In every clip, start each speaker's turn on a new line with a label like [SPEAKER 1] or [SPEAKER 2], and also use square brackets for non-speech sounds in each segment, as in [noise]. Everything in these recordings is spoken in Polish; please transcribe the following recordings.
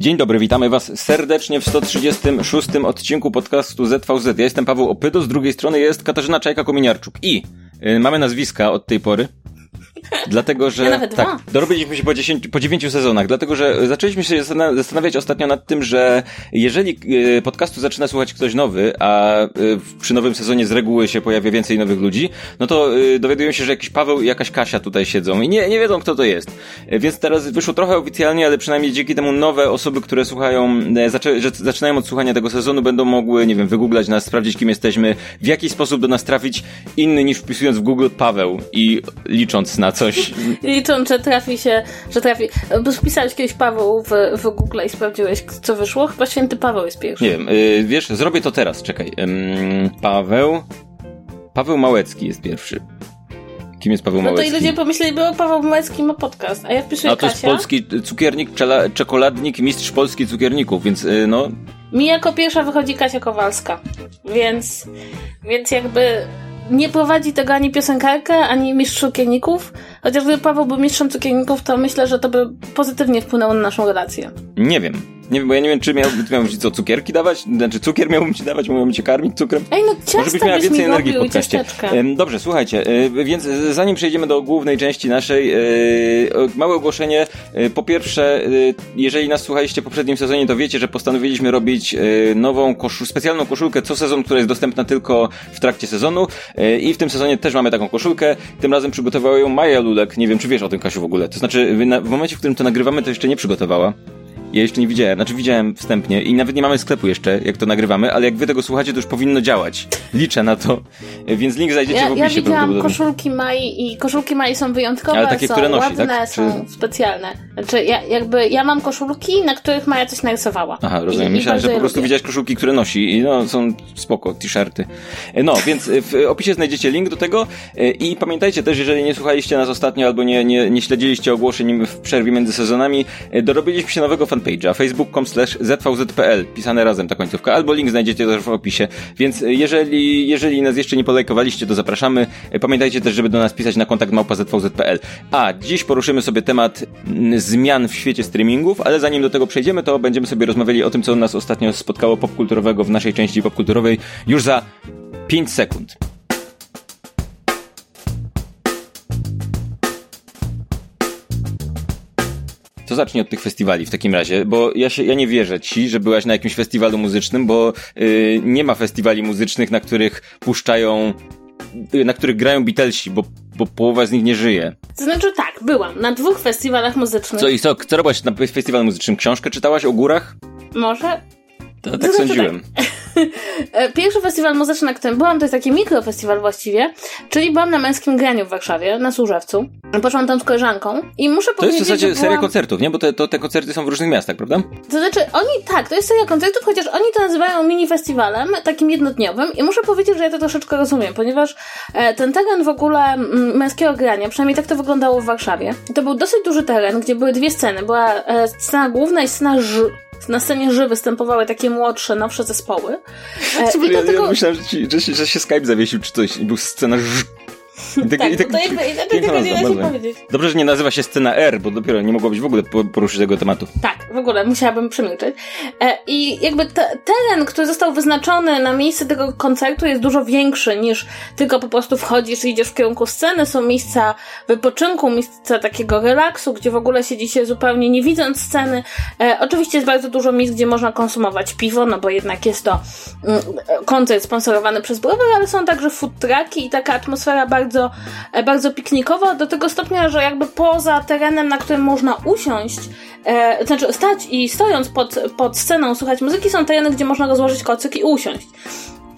[SPEAKER 1] Dzień dobry, witamy Was serdecznie w 136 odcinku podcastu ZVZ. Ja jestem Paweł Opydo, z drugiej strony jest Katarzyna Czajka-Kominiarczuk i y, mamy nazwiska od tej pory. Dlatego, że
[SPEAKER 2] Ja nawet
[SPEAKER 1] tak,
[SPEAKER 2] dwa.
[SPEAKER 1] dorobiliśmy się po, 10, po 9 sezonach, dlatego, że zaczęliśmy się zastan- zastanawiać ostatnio nad tym, że jeżeli y, podcastu zaczyna słuchać ktoś nowy, a w- przy nowym sezonie z reguły się pojawia więcej nowych ludzi, no to y, dowiadują się, że jakiś Paweł i jakaś Kasia tutaj siedzą i nie, nie wiedzą, kto to jest. Więc teraz wyszło trochę oficjalnie, ale przynajmniej dzięki temu nowe osoby, które słuchają, e, zaczę, że zaczynają od słuchania tego sezonu, będą mogły, nie wiem, wygooglać nas, sprawdzić, kim jesteśmy, w jaki sposób do nas trafić, inny niż wpisując w Google Paweł i licząc na coś.
[SPEAKER 2] Licząc, że trafi się, że trafi. Bo wpisałeś kiedyś Paweł w, w Google i sprawdziłeś, co wyszło? Chyba święty Paweł jest pierwszy.
[SPEAKER 1] Nie wiem, y, wiesz, zrobię to teraz, czekaj. Ym, Paweł. Paweł Małecki jest pierwszy. Kim jest Paweł
[SPEAKER 2] No to
[SPEAKER 1] Małecki?
[SPEAKER 2] i ludzie pomyśleli, o Paweł Małecki ma podcast, a ja wpisuję
[SPEAKER 1] A to jest
[SPEAKER 2] Kasia.
[SPEAKER 1] polski cukiernik, czela, czekoladnik, mistrz polski cukierników, więc y, no.
[SPEAKER 2] Mi jako pierwsza wychodzi Kasia Kowalska, więc, więc jakby nie prowadzi tego ani piosenkarka, ani mistrz cukierników. Chociaż gdyby Paweł był mistrzem cukierników, to myślę, że to by pozytywnie wpłynęło na naszą relację.
[SPEAKER 1] Nie wiem. Nie wiem, bo ja nie wiem, czy miałbym miał ci co, cukierki dawać? Znaczy, cukier miałbym ci dawać, miałbym cię karmić cukrem?
[SPEAKER 2] Ej, no
[SPEAKER 1] Może byś
[SPEAKER 2] ciasta
[SPEAKER 1] miała więcej energii w podcaście. Dobrze, słuchajcie, e, więc zanim przejdziemy do głównej części naszej, e, małe ogłoszenie. E, Po pierwsze, jeżeli nas słuchaliście w poprzednim sezonie, to wiecie, że postanowiliśmy robić nową, koszu, specjalną koszulkę co sezon, która jest dostępna tylko w trakcie sezonu i w tym sezonie też mamy taką koszulkę. Tym razem przygotowała ją Maja Lulek. Nie wiem, czy wiesz o tym, Kasiu, w ogóle. To znaczy, w- momencie, w którym to nagrywamy, to jeszcze nie przygotowała. Ja jeszcze nie widziałem, znaczy widziałem wstępnie i nawet nie mamy sklepu jeszcze, jak to nagrywamy, ale jak wy tego słuchacie, to już powinno działać. Liczę na to, więc link znajdziecie
[SPEAKER 2] Ja,
[SPEAKER 1] w opisie
[SPEAKER 2] ja widziałam koszulki Mai i koszulki Mai są wyjątkowe,
[SPEAKER 1] Ale takie,
[SPEAKER 2] są
[SPEAKER 1] które nosi,
[SPEAKER 2] ładne,
[SPEAKER 1] tak?
[SPEAKER 2] są
[SPEAKER 1] Czy-
[SPEAKER 2] specjalne. Znaczy, ja, jakby ja mam koszulki, na których Maja coś narysowała.
[SPEAKER 1] Aha, rozumiem.
[SPEAKER 2] I, i
[SPEAKER 1] Myślałem,
[SPEAKER 2] bardzo
[SPEAKER 1] że po prostu
[SPEAKER 2] lubię.
[SPEAKER 1] widziałeś koszulki, które nosi i no, są spoko, t-shirty. E, No, więc e, w opisie znajdziecie link do tego e, i pamiętajcie też, jeżeli nie słuchaliście nas ostatnio albo nie, nie, nie śledziliście ogłoszeń w przerwie między sezonami, dorobiliśmy się nowego fanpage'a facebook.com zvz.pl, pisane razem ta końcówka, albo link znajdziecie też w opisie. Więc e, jeżeli, jeżeli nas jeszcze nie polajkowaliście, to zapraszamy. E, Pamiętajcie też, żeby do nas pisać na kontakt małpa zvz.pl. A dziś poruszymy sobie temat mm, zmian w świecie streamingów, ale zanim do tego przejdziemy, to będziemy sobie rozmawiali o tym, co nas ostatnio spotkało popkulturowego w naszej części popkulturowej już za 5 sekund. To zacznij od tych festiwali w takim razie, bo ja się, ja nie wierzę ci, że byłaś na jakimś festiwalu muzycznym, bo yy, nie ma festiwali muzycznych, na których puszczają, yy, na których grają Beatlesi, bo, bo połowa z nich nie żyje.
[SPEAKER 2] To znaczy tak, byłam na dwóch festiwalach muzycznych.
[SPEAKER 1] Co i co, co robiłaś na festiwalu muzycznym? Książkę czytałaś o górach?
[SPEAKER 2] Może?
[SPEAKER 1] To, tak
[SPEAKER 2] znaczy
[SPEAKER 1] sądziłem.
[SPEAKER 2] E, Pierwszy festiwal muzyczny, na którym byłam, to jest taki mikrofestiwal właściwie, czyli byłam na męskim graniu w Warszawie, na Służewcu. Poszłam tam z koleżanką i muszę
[SPEAKER 1] To jest w
[SPEAKER 2] powiedzieć,
[SPEAKER 1] zasadzie
[SPEAKER 2] że
[SPEAKER 1] seria
[SPEAKER 2] byłam...
[SPEAKER 1] koncertów, nie? Bo te, to, te koncerty są w różnych miastach, prawda?
[SPEAKER 2] To znaczy, oni tak, to jest seria koncertów, chociaż oni to nazywają mini festiwalem, takim jednodniowym i muszę powiedzieć, że ja to troszeczkę rozumiem, ponieważ e, ten teren w ogóle mm, męskiego grania, przynajmniej tak to wyglądało w Warszawie, to był dosyć duży teren, gdzie były dwie sceny. Była e, scena główna i scena ż. Na scenie ży występowały takie młodsze, nowsze zespoły. E,
[SPEAKER 1] Super, ja,
[SPEAKER 2] tego...
[SPEAKER 1] ja myślałem, że, ci, że, się, że się Skype zawiesił czy coś i był scena ż... Tak,
[SPEAKER 2] Tak,
[SPEAKER 1] tak,
[SPEAKER 2] to jakby inaczej
[SPEAKER 1] piękna
[SPEAKER 2] tego nie da się powiedzieć.
[SPEAKER 1] Dobrze, że nie nazywa się scena R, bo dopiero nie mogłabyś w ogóle po- poruszyć tego tematu.
[SPEAKER 2] Tak, w ogóle musiałabym przemilczeć. E, I jakby te, teren, który został wyznaczony na miejsce tego koncertu jest dużo większy niż tylko po prostu wchodzisz i idziesz w kierunku sceny. Są miejsca wypoczynku, miejsca takiego relaksu, gdzie w ogóle siedzi się zupełnie nie widząc sceny. E, oczywiście jest bardzo dużo miejsc, gdzie można konsumować piwo, no bo jednak jest to mm, koncert sponsorowany przez browar, ale są także food trucki i taka atmosfera bardzo, e, bardzo piknikowa, do tego stopnia, że jakby poza terenem, na którym można usiąść, e, znaczy stać i stojąc pod, pod sceną słuchać muzyki, są tereny, gdzie można rozłożyć kocyk i usiąść.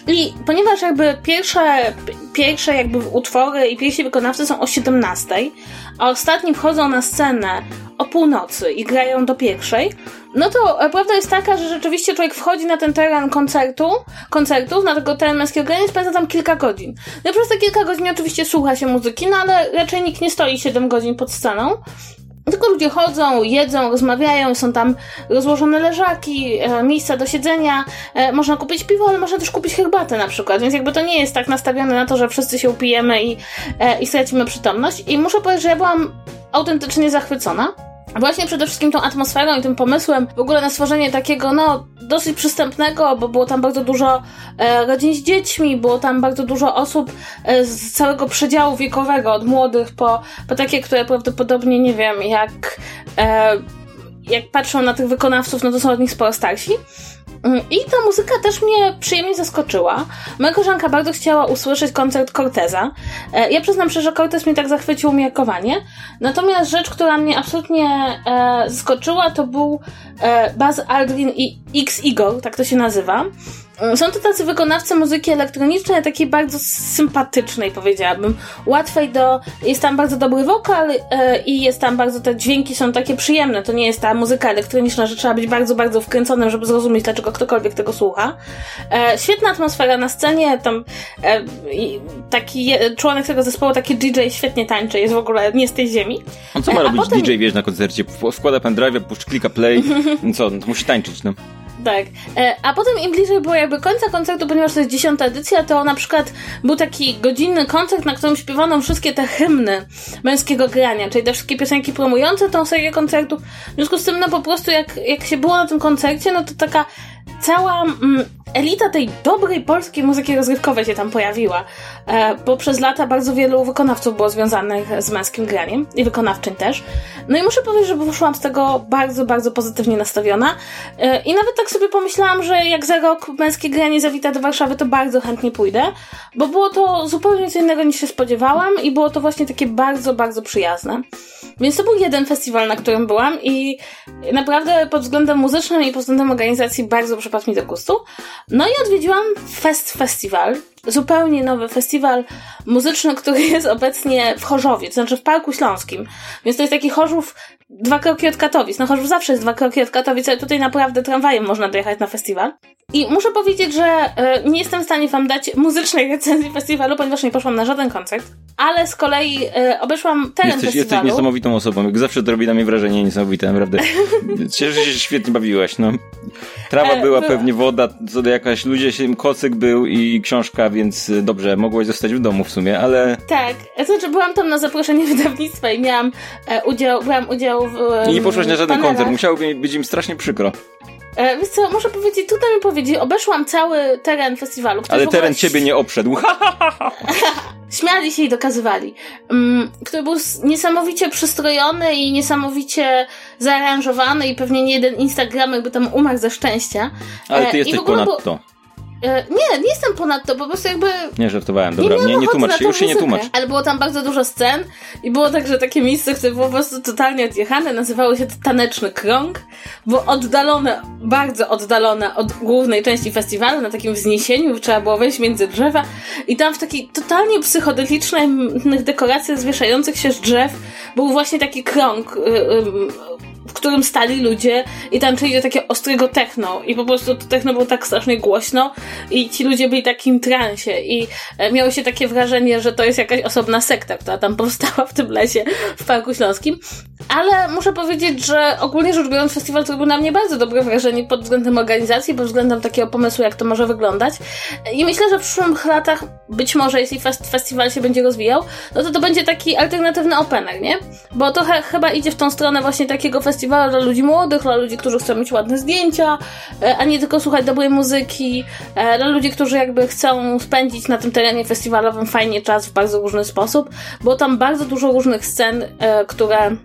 [SPEAKER 2] I ponieważ jakby pierwsze, pierwsze jakby utwory i pierwsi wykonawcy są o 17, a ostatni wchodzą na scenę o północy i grają do pierwszej, no to e, prawda jest taka, że rzeczywiście człowiek wchodzi na ten teren koncertu, koncertów, na tego teren męskiego grania i spędza tam kilka godzin. No i przez te kilka godzin oczywiście słucha się muzyki, no ale raczej nikt nie stoi 7 godzin pod sceną. tylko ludzie chodzą, jedzą, rozmawiają, są tam rozłożone leżaki, e, miejsca do siedzenia, e, można kupić piwo, ale można też kupić herbatę na przykład, więc jakby to nie jest tak nastawione na to, że wszyscy się upijemy i, e, i stracimy przytomność. I muszę powiedzieć, że ja byłam autentycznie zachwycona. Właśnie przede wszystkim tą atmosferą i tym pomysłem w ogóle na stworzenie takiego, no, dosyć przystępnego, bo było tam bardzo dużo e, rodzin z dziećmi, było tam bardzo dużo osób e, z całego przedziału wiekowego, od młodych po, po takie, które prawdopodobnie, nie wiem, jak, e, jak patrzą na tych wykonawców, no to są od nich sporo starsi. Mm, I ta muzyka też mnie przyjemnie zaskoczyła. Moja koleżanka bardzo chciała usłyszeć koncert Corteza. E, ja przyznam szczerze, że Cortez mnie tak zachwycił umiarkowanie. Natomiast rzecz, która mnie absolutnie e, zaskoczyła, to był e, Buzz Aldrin i X Igor, tak to się nazywa. Mm, są to tacy wykonawcy muzyki elektronicznej, takiej bardzo sympatycznej, powiedziałabym. Łatwej do. Jest tam bardzo dobry wokal e, i jest tam bardzo. Te dźwięki są takie przyjemne. To nie jest ta muzyka elektroniczna, że trzeba być bardzo, bardzo wkręconym, żeby zrozumieć, dlaczego ktokolwiek tego słucha. E, świetna atmosfera na scenie. Tam e, taki je, członek tego zespołu, taki DJ, świetnie tańczy. Jest w ogóle nie z tej ziemi.
[SPEAKER 1] On co ma robić potem... DJ, wiesz, na koncercie? Wkłada pendrive, puszcz klika play. [laughs] co? No, musi tańczyć, no.
[SPEAKER 2] Tak. E, a potem im bliżej było jakby końca koncertu, ponieważ to jest dziesiąta edycja, to na przykład był taki godzinny koncert, na którym śpiewano wszystkie te hymny męskiego grania, czyli te wszystkie piosenki promujące tą serię koncertów. W związku z tym, no po prostu jak, jak się było na tym koncercie, no to taka cała mm, elita tej dobrej polskiej muzyki rozrywkowej się tam pojawiła, e, bo przez lata bardzo wielu wykonawców było związanych z męskim graniem i wykonawczyń też. No i muszę powiedzieć, że wyszłam z tego bardzo, bardzo pozytywnie nastawiona e, i nawet tak sobie pomyślałam, że jak za rok męskie granie zawita do Warszawy, to bardzo chętnie pójdę, bo było to zupełnie co innego niż się spodziewałam i było to właśnie takie bardzo, bardzo przyjazne. Więc to był jeden festiwal, na którym byłam i naprawdę pod względem muzycznym i pod względem organizacji bardzo przypadł mi do gustu. No i odwiedziłam Fest Festival, zupełnie nowy festiwal muzyczny, który jest obecnie w Chorzowie, to znaczy w Parku Śląskim. Więc to jest taki Chorzów dwa kroki od Katowic. No Chorzów zawsze jest dwa kroki od Katowic, ale tutaj naprawdę tramwajem można dojechać na festiwal. I muszę powiedzieć, że e, nie jestem w stanie wam dać muzycznej recenzji festiwalu, ponieważ nie poszłam na żaden koncert, ale z kolei e, obeszłam teren
[SPEAKER 1] jesteś,
[SPEAKER 2] festiwalu.
[SPEAKER 1] Jesteś niesamowitą osobą, jak zawsze to robi na mnie wrażenie niesamowite, naprawdę. [laughs] Cieszę się, że świetnie bawiłaś, no. Trawa była, e, pewnie woda, co do jakaś, ludzie się, kocyk był i książka, więc dobrze, mogłaś zostać w domu w sumie, ale...
[SPEAKER 2] Tak, znaczy byłam tam na zaproszenie [laughs] wydawnictwa i miałam e, udział, brałam udział w
[SPEAKER 1] I nie poszłaś na żaden panelach. koncert, musiałoby być im strasznie przykro.
[SPEAKER 2] E, wiesz co, muszę powiedzieć, tutaj mi powiedzieć, obeszłam cały teren festiwalu.
[SPEAKER 1] Ale teren ogóle... ciebie nie obszedł. [laughs] [laughs]
[SPEAKER 2] Śmiali się i dokazywali. Um, który był niesamowicie przystrojony i niesamowicie zaaranżowany i pewnie nie jeden Instagramek by tam umarł ze szczęścia.
[SPEAKER 1] Ale ty e, jesteś ponad był... to.
[SPEAKER 2] E, nie, nie jestem ponad to, po prostu jakby...
[SPEAKER 1] Nie, żartowałem, dobra, nie, nie, nie tłumacz się, już się nie tłumacz.
[SPEAKER 2] Ale było tam bardzo dużo scen i było także takie miejsce, które było po prostu totalnie odjechane, nazywało się to Taneczny Krąg, było oddalone, bardzo oddalone od głównej części festiwalu, na takim wzniesieniu, trzeba było wejść między drzewa i tam w takiej totalnie psychodelicznych dekoracjach zwieszających się z drzew był właśnie taki krąg, y, y, w którym stali ludzie i tańczyli do takiego ostrego techno i po prostu to techno było tak strasznie głośno i ci ludzie byli w takim transie i e, miało się takie wrażenie, że to jest jakaś osobna sekta, która tam [laughs] powstała w tym lesie w Parku Śląskim. Ale muszę powiedzieć, że ogólnie rzecz biorąc festiwal zrobił na mnie bardzo dobre wrażenie pod względem organizacji, pod względem takiego pomysłu, jak to może wyglądać. I myślę, że w przyszłych latach być może, jeśli fest festiwal się będzie rozwijał, no to to będzie taki alternatywny opener, nie? Bo to chyba idzie w tą stronę właśnie takiego festiwalu festiwal dla ludzi młodych, dla ludzi, którzy chcą mieć ładne zdjęcia, e, a nie tylko słuchać dobrej muzyki, e, dla ludzi, którzy jakby chcą spędzić na tym terenie festiwalowym fajnie czas w bardzo różny sposób, bo tam bardzo dużo różnych scen, e, które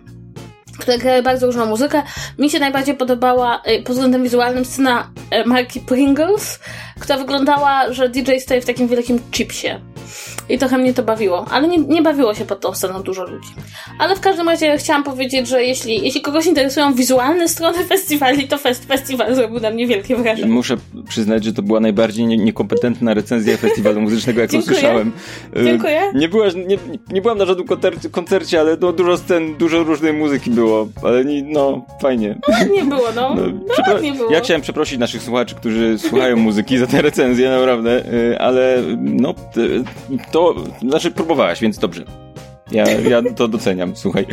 [SPEAKER 2] które grały bardzo różną muzykę. Mi się najbardziej podobała pod względem wizualnym scena marki Pringles, która wyglądała, że DJ stoi w takim wielkim chipsie. I trochę mnie to bawiło, ale nie, nie bawiło się pod tą sceną dużo ludzi. Ale w każdym razie chciałam powiedzieć, że jeśli, jeśli kogoś interesują wizualne strony [laughs] festiwali, to Fest Festiwal zrobił na mnie wielkie wrażenie.
[SPEAKER 1] Muszę przyznać, że to była najbardziej nie, niekompetentna recenzja festiwalu muzycznego, jaką
[SPEAKER 2] Dziękuję.
[SPEAKER 1] słyszałem.
[SPEAKER 2] E, Dziękuję.
[SPEAKER 1] Nie, byłaś, nie, nie byłam na żadnym koncercie, koncercie ale no, dużo scen, dużo różnej muzyki było, ale nie, no, fajnie.
[SPEAKER 2] No, nie było, no. [laughs] no, no nie było.
[SPEAKER 1] Ja chciałem przeprosić naszych słuchaczy, którzy słuchają muzyki za tę recenzję, naprawdę, e, ale no, to, znaczy próbowałaś, więc dobrze. Ja, ja to doceniam, słuchaj.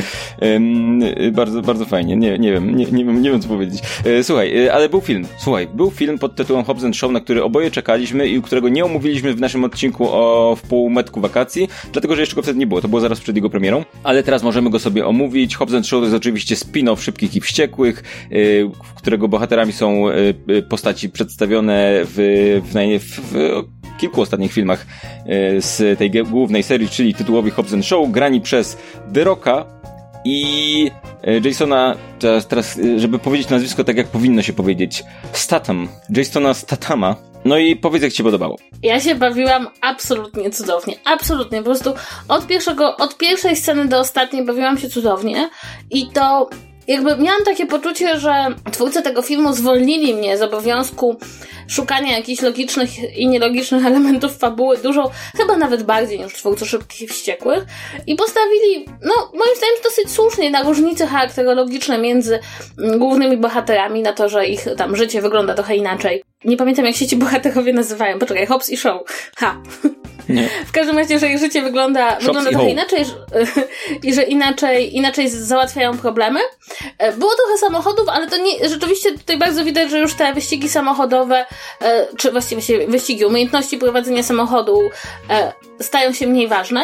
[SPEAKER 1] Bardzo, bardzo fajnie. Nie, nie wiem, nie, nie, wiem, nie wiem co powiedzieć. E, słuchaj, e, ale był film. Słuchaj, był film pod tytułem Hobbs Show, na który oboje czekaliśmy i którego nie omówiliśmy w naszym odcinku o w półmetku wakacji, dlatego że jeszcze go wtedy nie było. To było zaraz przed jego premierą, ale teraz możemy go sobie omówić. Hobbs Show to jest oczywiście spin-off Szybkich i Wściekłych, w którego bohaterami są postaci przedstawione w, w, w, kilku ostatnich filmach e, z tej głównej serii, czyli tytułowy Hobbs Show, grani przez The Rocka i e, Jasona, teraz, teraz, żeby powiedzieć nazwisko tak jak powinno się powiedzieć, Statham, Jasona Statama. No i powiedz, jak ci podobało.
[SPEAKER 2] Ja się bawiłam absolutnie cudownie. Absolutnie. Po prostu od pierwszego, od pierwszej sceny do ostatniej bawiłam się cudownie. I to jakby miałam takie poczucie, że twórcy tego filmu zwolnili mnie z obowiązku szukania jakichś logicznych i nielogicznych [laughs] elementów fabuły dużo, chyba nawet bardziej niż twórcy Szybkich i Wściekłych i postawili, no moim zdaniem dosyć słusznie na różnice charakterologiczne między głównymi bohaterami, na to, że ich tam życie wygląda trochę inaczej. Nie pamiętam jak się ci bohaterowie nazywają. Poczekaj, Hobbs i Show. Ha. Nie. W każdym razie, że ich życie wygląda, wygląda trochę inaczej [laughs] i że inaczej, inaczej załatwiają problemy. E, było trochę samochodów, ale to nie, rzeczywiście tutaj bardzo widać, że już te wyścigi samochodowe, e, czy właściwie wyścigi, umiejętności prowadzenia samochodu e, stają się mniej ważne.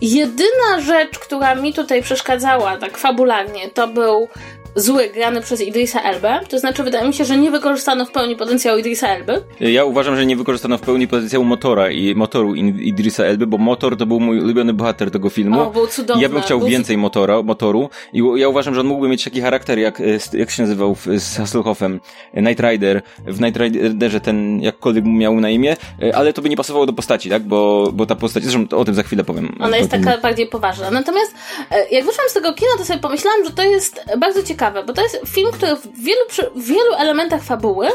[SPEAKER 2] Jedyna rzecz, która mi tutaj przeszkadzała tak fabularnie, to był zły, grany przez Idrisa Elbę. To znaczy, wydaje mi się, że nie wykorzystano w pełni potencjału Idrisa Elby.
[SPEAKER 1] Ja uważam, że nie wykorzystano w pełni potencjału motora i motoru Idrisa Elby, bo motor to był mój ulubiony bohater tego filmu.
[SPEAKER 2] O, był cudowny.
[SPEAKER 1] Ja bym chciał
[SPEAKER 2] był...
[SPEAKER 1] więcej motora, motoru i ja uważam, że on mógłby mieć taki charakter, jak, e, jak się nazywał z Hasselhoffem, Night Rider. W Night Riderze ten jakkolwiek miał na imię, e, ale to by nie pasowało do postaci, tak? Bo, bo ta postać, zresztą o tym za chwilę powiem.
[SPEAKER 2] Ona jest taka bardziej poważna. Natomiast e, jak wyszłam z tego kina, to sobie pomyślałam, że to jest bardzo ciekawe ciekawe, bo to jest film, który w wielu, w wielu elementach fabuły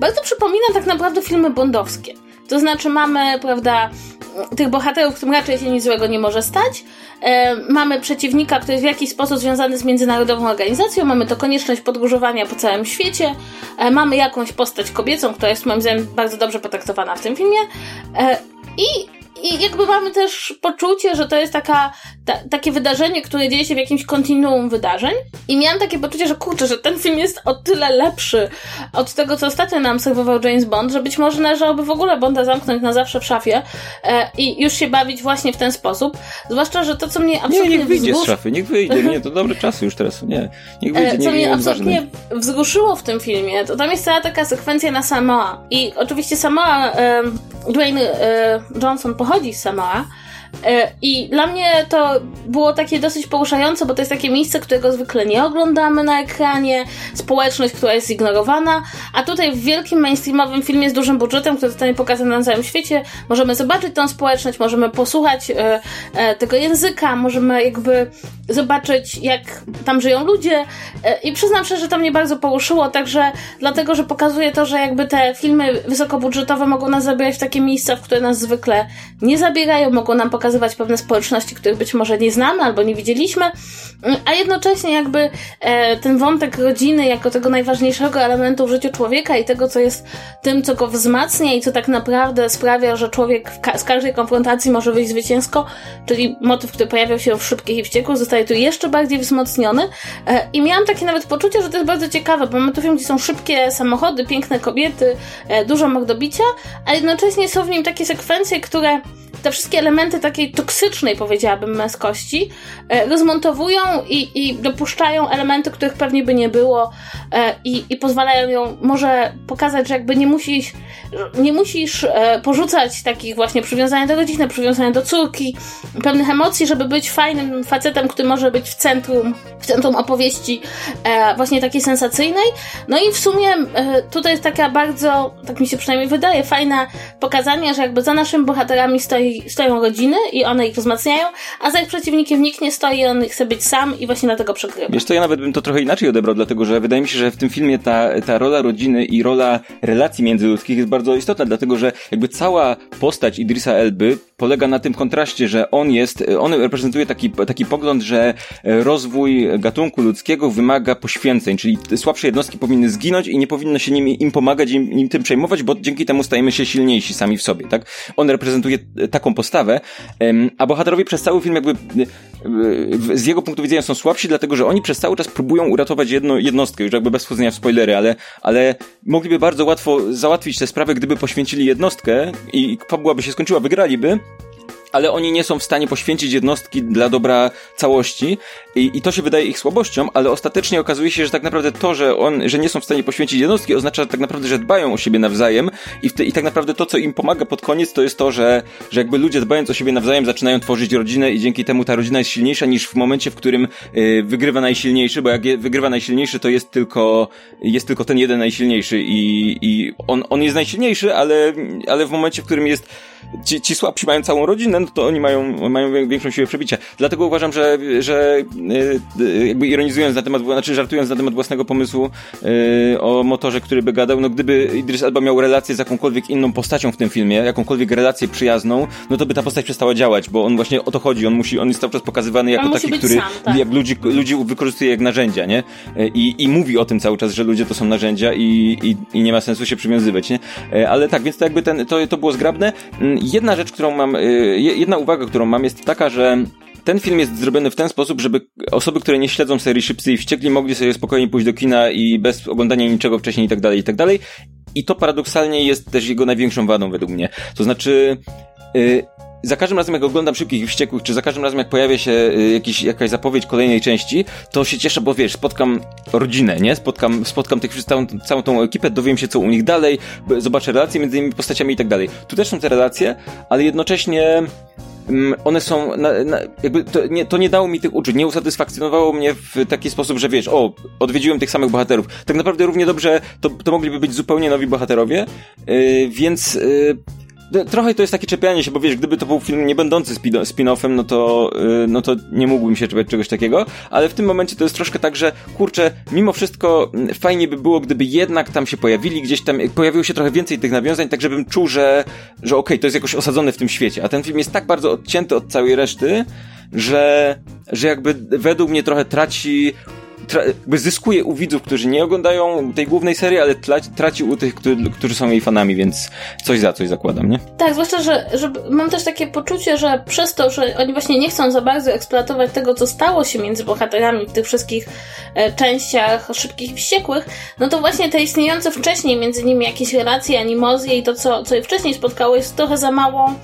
[SPEAKER 2] bardzo przypomina tak naprawdę filmy bondowskie. To znaczy mamy, prawda, tych bohaterów, którym raczej się nic złego nie może stać. E, mamy przeciwnika, który jest w jakiś sposób związany z międzynarodową organizacją. Mamy to konieczność podróżowania po całym świecie. E, mamy jakąś postać kobiecą, która jest moim zdaniem bardzo dobrze potraktowana w tym filmie. E, I i jakby mamy też poczucie, że to jest taka, ta, takie wydarzenie, które dzieje się w jakimś kontinuum wydarzeń. I miałam takie poczucie, że kurczę, że ten film jest o tyle lepszy od tego, co ostatnio nam serwował James Bond, że być może należałoby w ogóle Bonda zamknąć na zawsze w szafie e, i już się bawić właśnie w ten sposób. Zwłaszcza, że to, co mnie absolutnie
[SPEAKER 1] Nie, niech wyjdzie wzrusz... z szafy, niech wyjdzie. Nie, to dobry czas już teraz. Nie, niech wyjdzie, e,
[SPEAKER 2] Co mnie absolutnie wzruszyło w tym filmie, to tam jest cała taka sekwencja na Samoa. I oczywiście Samoa, e, Dwayne Johnson pochodzi pochodzi z Samoa. E, I dla mnie to było takie dosyć poruszające, bo to jest takie miejsce, którego zwykle nie oglądamy na ekranie, społeczność, która jest zignorowana, a tutaj w wielkim mainstreamowym filmie z dużym budżetem, który zostanie pokazany na całym świecie, możemy zobaczyć tą społeczność, możemy posłuchać e, e, tego języka, możemy jakby zobaczyć, jak tam żyją ludzie. I przyznam szczerze, że to mnie bardzo poruszyło, także dlatego, że pokazuje to, że jakby te filmy wysokobudżetowe mogą nas zabierać w takie miejsca, w które nas zwykle nie zabierają, mogą nam pokazać pokazywać pewne społeczności, których być może nie znamy albo nie widzieliśmy, a jednocześnie jakby e, ten wątek rodziny jako tego najważniejszego elementu w życiu człowieka i tego, co jest tym, co go wzmacnia i co tak naprawdę sprawia, że człowiek z każdej konfrontacji może wyjść zwycięsko, czyli motyw, który pojawiał się w Szybkich i Wściekłych, zostaje tu jeszcze bardziej wzmocniony. E, i miałam takie nawet poczucie, że to jest bardzo ciekawe, bo mamy tu film, gdzie są szybkie samochody, piękne kobiety, e, dużo mordobicia, a jednocześnie są w nim takie sekwencje, które te wszystkie elementy takiej toksycznej, powiedziałabym, męskości e, rozmontowują i, i dopuszczają elementy, których pewnie by nie było e, i, i pozwalają ją może pokazać, że jakby nie musisz, nie musisz e, porzucać takich właśnie przywiązania do rodziny, przywiązania do córki, pewnych emocji, żeby być fajnym facetem, który może być w centrum, w centrum opowieści właśnie takiej sensacyjnej. No i w sumie tutaj jest taka bardzo, tak mi się przynajmniej wydaje, fajna pokazanie, że jakby za naszymi bohaterami stoi stoją rodziny i one ich wzmacniają, a za ich przeciwnikiem nikt nie stoi, on chce być sam i właśnie dlatego przegrywa.
[SPEAKER 1] Wiesz to ja nawet bym to trochę inaczej odebrał, dlatego że wydaje mi się, że w tym filmie ta, ta rola rodziny i rola relacji międzyludzkich jest bardzo istotna, dlatego że jakby cała postać Idrisa Elby polega na tym kontraście, że on jest, on reprezentuje taki, taki pogląd, że rozwój gatunku ludzkiego wymaga poświęceń, czyli słabsze jednostki powinny zginąć i nie powinno się nim, im pomagać, im, im tym przejmować, bo dzięki temu stajemy się silniejsi sami w sobie, tak? On reprezentuje tak taką postawę, a bohaterowie przez cały film jakby z jego punktu widzenia są słabsi, dlatego że oni przez cały czas próbują uratować jedną jednostkę, już jakby bez wchodzenia w spoilery, ale, ale mogliby bardzo łatwo załatwić tę sprawę, gdyby poświęcili jednostkę i fabuła by się skończyła, wygraliby, ale oni nie są w stanie poświęcić jednostki dla dobra całości. I, i to się wydaje ich słabością, ale ostatecznie okazuje się, że tak naprawdę to, że on, że nie są w stanie poświęcić jednostki oznacza tak naprawdę, że dbają o siebie nawzajem. I, te, i tak naprawdę to, co im pomaga pod koniec, to jest to, że, że jakby ludzie dbając o siebie nawzajem zaczynają tworzyć rodzinę i dzięki temu ta rodzina jest silniejsza niż w momencie, w którym y, wygrywa najsilniejszy, bo jak je, wygrywa najsilniejszy, to jest tylko, jest tylko ten jeden najsilniejszy i, i on, on jest najsilniejszy, ale, ale w momencie, w którym jest ci, ci słabsi mają całą rodzinę, no to oni mają, mają większą siłę przebicia. Dlatego uważam, że, że yy, jakby ironizując na temat, znaczy żartując na temat własnego pomysłu yy, o motorze, który by gadał, no gdyby Idris Elba miał relację z jakąkolwiek inną postacią w tym filmie, jakąkolwiek relację przyjazną, no to by ta postać przestała działać, bo on właśnie o to chodzi, on musi, on jest cały czas pokazywany jako taki, który sam, tak. jak ludzi, ludzi wykorzystuje jak narzędzia, nie? I, I mówi o tym cały czas, że ludzie to są narzędzia i, i, i nie ma sensu się przywiązywać, nie? Ale tak, więc to jakby ten, to, to było zgrabne. Jedna rzecz, którą mam, y, jedna uwaga, którą mam jest taka, że ten film jest zrobiony w ten sposób, żeby osoby, które nie śledzą serii Szybcy i Wściekli mogli sobie spokojnie pójść do kina i bez oglądania niczego wcześniej i tak dalej, i tak dalej. I to paradoksalnie jest też jego największą wadą według mnie. To znaczy, yy, za każdym razem jak oglądam Szybkich i Wściekłych, czy za każdym razem jak pojawia się y, jakiś, jakaś zapowiedź kolejnej części, to się cieszę, bo wiesz, spotkam rodzinę, nie? Spotkam, spotkam tych, całą, całą tą ekipę, dowiem się co u nich dalej, zobaczę relacje między tymi postaciami i tak dalej. Tu też są te relacje, ale jednocześnie mm, one są, na, na, jakby to nie, to nie dało mi tych uczuć, nie usatysfakcjonowało mnie w taki sposób, że wiesz, o, odwiedziłem tych samych bohaterów. Tak naprawdę równie dobrze to, to mogliby być zupełnie nowi bohaterowie, yy, więc yy, trochę to jest takie czepianie się, bo wiesz, gdyby to był film nie będący spin-offem, no to, y, no to nie mógłbym się czepiać czegoś takiego, ale w tym momencie to jest troszkę tak, że kurczę, mimo wszystko mm, fajnie by było, gdyby jednak tam się pojawili, gdzieś tam pojawiło się trochę więcej tych nawiązań, tak żebym czuł, że, że okej, okay, to jest jakoś osadzone w tym świecie, a ten film jest tak bardzo odcięty od całej reszty, że, że jakby według mnie trochę traci jakby zyskuje u widzów, którzy nie oglądają tej głównej serii, ale traci u tych, którzy, którzy są jej fanami, więc coś za coś zakładam, nie?
[SPEAKER 2] Tak, zwłaszcza, że, że mam też takie poczucie, że przez to, że oni właśnie nie chcą za bardzo eksploatować tego, co stało się między bohaterami w tych wszystkich e, częściach szybkich i wściekłych, no to właśnie te istniejące wcześniej między nimi jakieś relacje, animozje i to, co, co je wcześniej spotkało, jest trochę za mało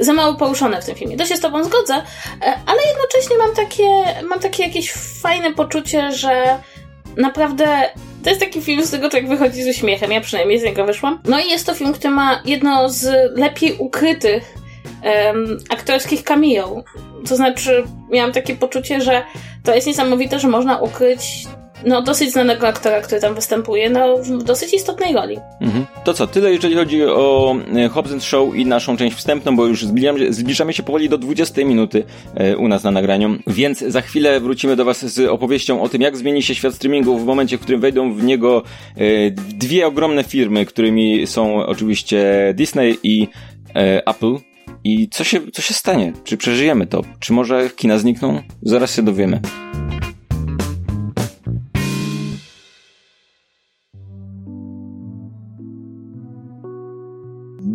[SPEAKER 2] za mało poruszone w tym filmie. To się z tobą zgodzę, e, ale jednocześnie mam takie, mam takie jakieś fajne poczucie, że naprawdę to jest taki film, z tego tak wychodzi z uśmiechem. Ja przynajmniej z niego wyszłam. No i jest to film, który ma jedno z lepiej ukrytych um, aktorskich cameo. To znaczy, miałam takie poczucie, że to jest niesamowite, że można ukryć no, dosyć znanego aktora, który tam występuje, no, w dosyć istotnej roli.
[SPEAKER 1] Mhm. To co, tyle jeżeli chodzi o e, Hobbs Show i naszą część wstępną, bo już zbliżamy, zbliżamy się powoli do 20 minuty e, u nas na nagraniu, więc za chwilę wrócimy do Was z opowieścią o tym, jak zmieni się świat streamingu w momencie, w którym wejdą w niego e, dwie ogromne firmy, którymi są oczywiście Disney i Apple. I co się, co się stanie? Czy przeżyjemy to? Czy może kina znikną? Zaraz się dowiemy.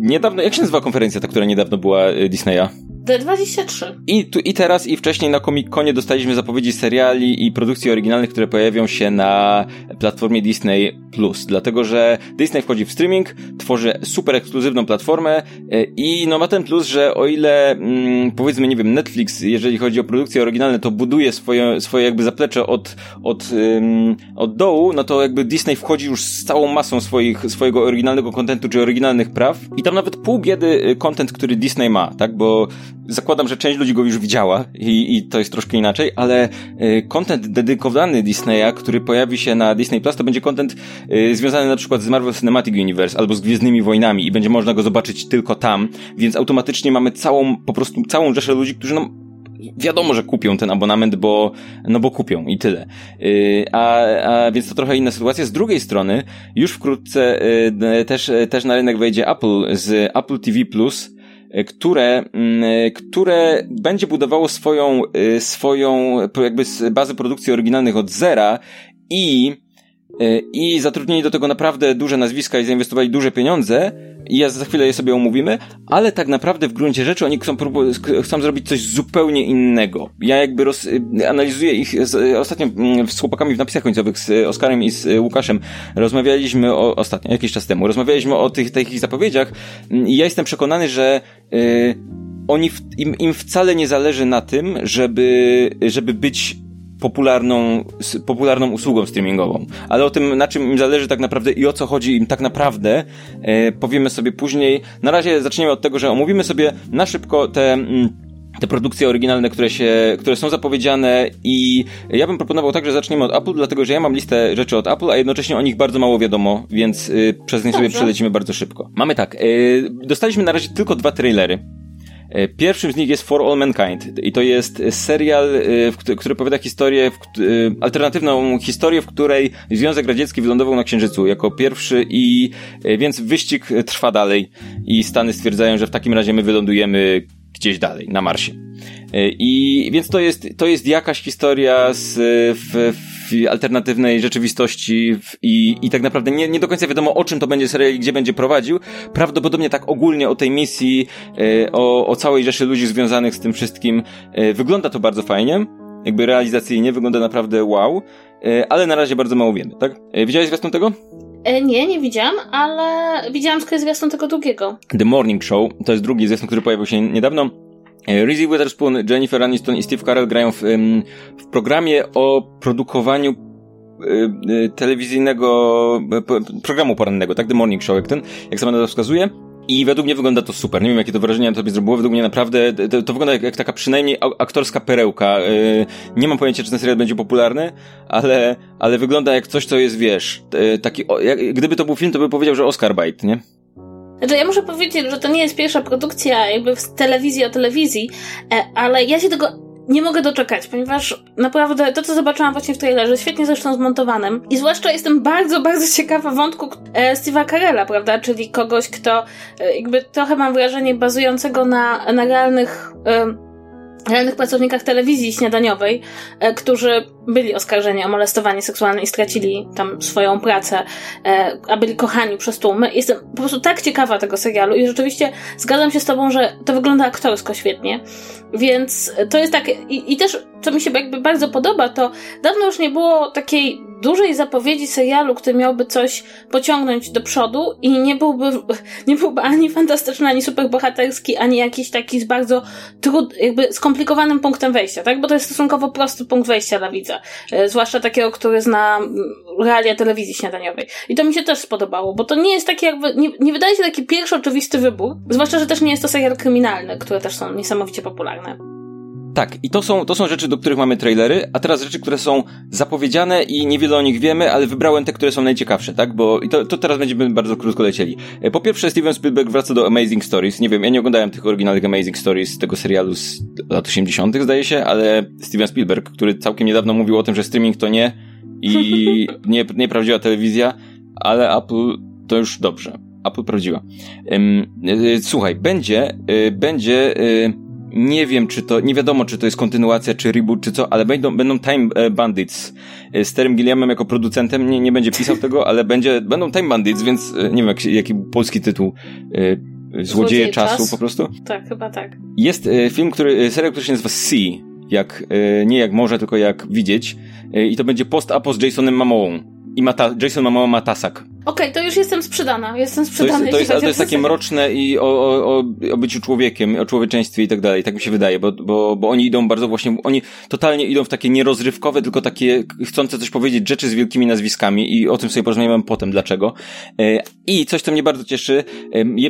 [SPEAKER 1] Niedawno, jak się nazywa konferencja, ta, która niedawno była y, Disneya?
[SPEAKER 2] D23.
[SPEAKER 1] I, tu, I teraz, i wcześniej na Comic-Conie dostaliśmy zapowiedzi seriali i produkcji oryginalnych, które pojawią się na platformie Disney+. Plus, Dlatego, że Disney wchodzi w streaming, tworzy super ekskluzywną platformę e, i no ma ten plus, że o ile mm, powiedzmy, nie wiem, Netflix, jeżeli chodzi o produkcje oryginalne, to buduje swoje, swoje jakby zaplecze od, od, ym, od dołu, no to jakby Disney wchodzi już z całą masą swoich, swojego oryginalnego kontentu, czy oryginalnych praw i tam nawet pół biedy kontent, y, który Disney ma, tak, bo zakładam, że część ludzi go już widziała i, i to jest troszkę inaczej, ale kontent y, dedykowany Disneya, który pojawi się na Disney Plus, to będzie kontent y, związany na przykład z Marvel Cinematic Universe albo z Gwiezdnymi Wojnami i będzie można go zobaczyć tylko tam, więc automatycznie mamy całą, po prostu całą rzeszę ludzi, którzy no wiadomo, że kupią ten abonament, bo, no bo kupią i tyle. Yy, a, a więc to trochę inna sytuacja. Z drugiej strony, już wkrótce yy, też, też na rynek wejdzie Apple z Apple TV Plus, E, które, mm, e, które będzie budowało swoją, e, swoją jakby bazę produkcji oryginalnych od zera i i zatrudnili do tego naprawdę duże nazwiska i zainwestowali duże pieniądze i ja za chwilę je sobie omówimy, ale tak naprawdę w gruncie rzeczy oni chcą, chcą zrobić coś zupełnie innego. Ja jakby roz, analizuję ich, z, ostatnio mm, z chłopakami w napisach końcowych, z Oskarem i z Łukaszem, rozmawialiśmy o, ostatnio, jakiś czas temu, rozmawialiśmy o tych, tych zapowiedziach i ja jestem przekonany, że oni, w, im, im wcale nie zależy na tym, żeby, żeby być popularną, popularną usługą streamingową. Ale o tym, na czym im zależy tak naprawdę i o co chodzi im tak naprawdę, e, powiemy sobie później. Na razie zaczniemy od tego, że omówimy sobie na szybko te... Mm, te produkcje oryginalne, które się, które są zapowiedziane i ja bym proponował tak, że zaczniemy od Apple, dlatego że ja mam listę rzeczy od Apple, a jednocześnie o nich bardzo mało wiadomo, więc y, przez nie sobie przelecimy bardzo szybko. Mamy tak, y, dostaliśmy na razie tylko dwa trailery. E, pierwszym z nich jest For All Mankind i to jest serial, e, który opowiada historię, e, alternatywną historię, w której Związek Radziecki wylądował na Księżycu jako pierwszy i więc wyścig trwa dalej i Stany stwierdzają, że w takim razie my wylądujemy gdzieś dalej, na Marsie. I więc to jest, to jest jakaś historia z, w, w alternatywnej rzeczywistości w, i, i tak naprawdę nie, nie do końca wiadomo o czym to będzie serial i gdzie będzie prowadził. Prawdopodobnie tak ogólnie o tej misji, e, o, o całej rzeszy ludzi związanych z tym wszystkim. E, wygląda to bardzo fajnie. Jakby realizacyjnie wygląda naprawdę wow, e, ale na razie bardzo mało wiemy, tak? Widziałeś zwiastun tego?
[SPEAKER 2] nie, nie widziałam, ale widziałam zwiastun tego drugiego.
[SPEAKER 1] The Morning Show, to jest drugi zwiastun, który pojawił się niedawno. E, Reese Witherspoon, Jennifer Aniston i Steve Carell grają w, w programie o produkowaniu e, e, telewizyjnego programu porannego, tak? The Morning Show, jak ten, jak sama nazwa wskazuje. I według mnie wygląda to super. Nie wiem, jakie to wrażenie na tobie zrobiło. Według mnie naprawdę to, to wygląda jak, jak, taka przynajmniej aktorska perełka. Nie mam pojęcia, czy ten serial będzie popularny, ale, ale wygląda jak coś, co jest, wiesz, taki, jak, gdyby to był film, to by powiedział, że Oscar bite, nie?
[SPEAKER 2] Znaczy, ja muszę powiedzieć, że to nie jest pierwsza produkcja jakby w telewizji o telewizji, e, ale ja się tego nie mogę doczekać, ponieważ naprawdę to, co zobaczyłam właśnie w trailerze, świetnie zresztą zmontowanym. I zwłaszcza jestem bardzo, bardzo ciekawa wątku e, Steve'a Carella, prawda, czyli kogoś, kto e, jakby trochę mam wrażenie bazującego na, na realnych realnych pracownikach telewizji śniadaniowej, e, którzy byli oskarżeni o molestowanie seksualne i stracili tam swoją pracę, e, a byli kochani przez tłumy. Jestem po prostu tak ciekawa tego serialu i rzeczywiście zgadzam się z tobą, że to wygląda aktorsko świetnie. Więc to jest tak, i, i też, co mi się jakby bardzo podoba, to dawno już nie było takiej dużej zapowiedzi serialu, który miałby coś pociągnąć do przodu i nie byłby, [laughs] nie byłby ani fantastyczny, ani superbohaterski, ani jakiś taki z bardzo trud, jakby skomplikowanym punktem wejścia, tak? Bo to jest stosunkowo prosty punkt wejścia dla widza. E, zwłaszcza takiego, który zna mm, realia telewizji śniadaniowej. I to mi się też spodobało, bo to nie jest taki jakby, nie, nie wydaje się taki pierwszy oczywisty wybór, zwłaszcza, że też nie jest to serial kryminalny, które też są niesamowicie popularne.
[SPEAKER 1] Tak, i to są, to są rzeczy, do których mamy trailery, a teraz rzeczy, które są zapowiedziane i niewiele o nich wiemy, ale wybrałem te, które są najciekawsze, tak? Bo i to, to teraz będziemy bardzo krótko lecieli. E, po pierwsze, Steven Spielberg wraca do Amazing Stories. Nie wiem, ja nie oglądałem tych oryginalnych Amazing Stories tego serialu z lat 80., zdaje się, ale Steven Spielberg, który całkiem niedawno mówił o tym, że streaming to nie i [laughs] nie, nieprawdziwa telewizja, ale Apple to już dobrze. Apple prawdziwa. E, słuchaj, będzie, e, będzie nie wiem, czy to, nie wiadomo, czy to jest kontynuacja, czy reboot, czy co, ale będą, będą Time e, Bandits. E, z Terem Gilliamem jako producentem nie, nie będzie pisał tego, ale będzie, będą Time Bandits, więc e, nie wiem, jak, jaki polski tytuł. Złodzieje czasu czas? po prostu?
[SPEAKER 2] Tak, chyba tak.
[SPEAKER 1] Jest film, który, serial, który się nazywa Sea, jak, nie jak może, tylko jak widzieć. I to będzie post-apo z Jasonem Mamołą. I Mata, Jason Momoa ma tasak.
[SPEAKER 2] Okej, okay, to już jestem sprzedana. Jestem sprzedana.
[SPEAKER 1] To jest, to jest, ale to jest takie mroczne i o, o, o, byciu człowiekiem, o człowieczeństwie i tak dalej. Tak mi się wydaje, bo, bo, bo oni idą bardzo właśnie, oni totalnie idą w takie nierozrywkowe, tylko takie chcące coś powiedzieć rzeczy z wielkimi nazwiskami i o tym sobie porozmawiamy potem, dlaczego. E, I coś, co mnie bardzo cieszy,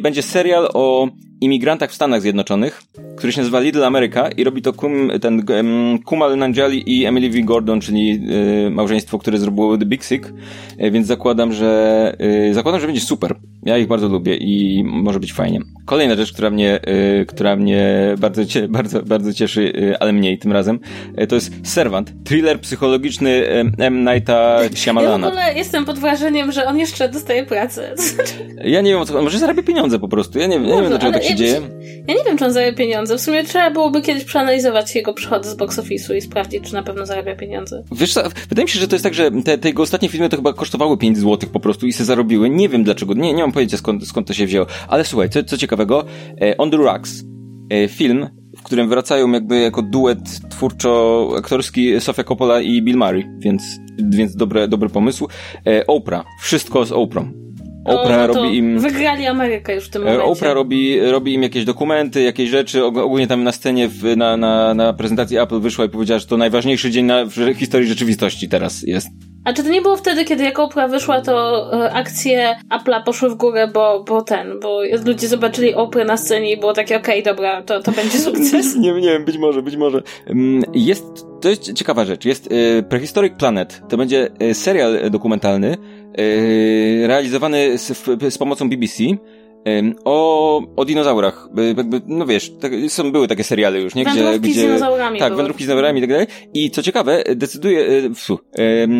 [SPEAKER 1] będzie serial o imigrantach w Stanach Zjednoczonych, który się nazywa Little America i robi to Kum, ten um, Kumal Nanjiali i Emily V. Gordon, czyli y, małżeństwo, które zrobiło The Big Sick, więc zakładam, że ale y, zakładam, że będzie super. Ja ich bardzo lubię i może być fajnie. Kolejna rzecz, która mnie, y, która mnie bardzo, cie, [laughs] bardzo, bardzo cieszy, y, ale mniej tym razem, y, to jest Servant, thriller psychologiczny y, M. Nighta Shyamalana.
[SPEAKER 2] Ja w ogóle jestem pod wrażeniem, że on jeszcze dostaje pracę. [laughs]
[SPEAKER 1] Ja nie wiem, o co, może zarabia pieniądze po prostu. Ja nie, ja nie wiem, dlaczego tak się
[SPEAKER 2] ja,
[SPEAKER 1] dzieje.
[SPEAKER 2] Ja nie wiem, czy on zarabia pieniądze. W sumie trzeba byłoby kiedyś przeanalizować jego przychody z box office'u i sprawdzić, czy na pewno zarabia pieniądze.
[SPEAKER 1] Wiesz co, wydaje mi się, że to jest tak, że te, te jego ostatnie filmy to chyba kosztowały 5 zł po prostu i se zarobiły. Nie wiem dlaczego, nie, nie mam pojęcia skąd, skąd to się wzięło. Ale słuchaj, co, co ciekawego, e, On the Rocks, e, film, w którym wracają jakby jako duet twórczo-aktorski Sofia Coppola i Bill Murray, więc, więc dobre, dobry pomysł. E, Oprah, wszystko z Oprah. Oprah
[SPEAKER 2] no
[SPEAKER 1] robi im.
[SPEAKER 2] Wygrali Amerykę już w tym momencie.
[SPEAKER 1] Oprah robi, robi im jakieś dokumenty, jakieś rzeczy. Ogólnie tam na scenie, w, na, na, na prezentacji Apple wyszła i powiedziała, że to najważniejszy dzień na, w historii rzeczywistości teraz jest.
[SPEAKER 2] A czy to nie było wtedy, kiedy jak Oprah wyszła, to e, akcje Apple'a poszły w górę, bo, bo ten, bo ludzie zobaczyli Oprah na scenie i było takie, okej, okay, dobra, to, to będzie sukces. [laughs]
[SPEAKER 1] nie, nie wiem, być może, być może. Jest, to jest ciekawa rzecz. Jest y, Prehistoric Planet. To będzie y, serial dokumentalny, realizowany z, z pomocą BBC o, o dinozaurach. Jakby, no wiesz, tak, są, były takie seriale już, nie?
[SPEAKER 2] Gdzie, wędrówki gdzie, z dinozaurami.
[SPEAKER 1] Tak, wędrówki z dinozaurami i tak dalej. I co ciekawe, decyduje, psu,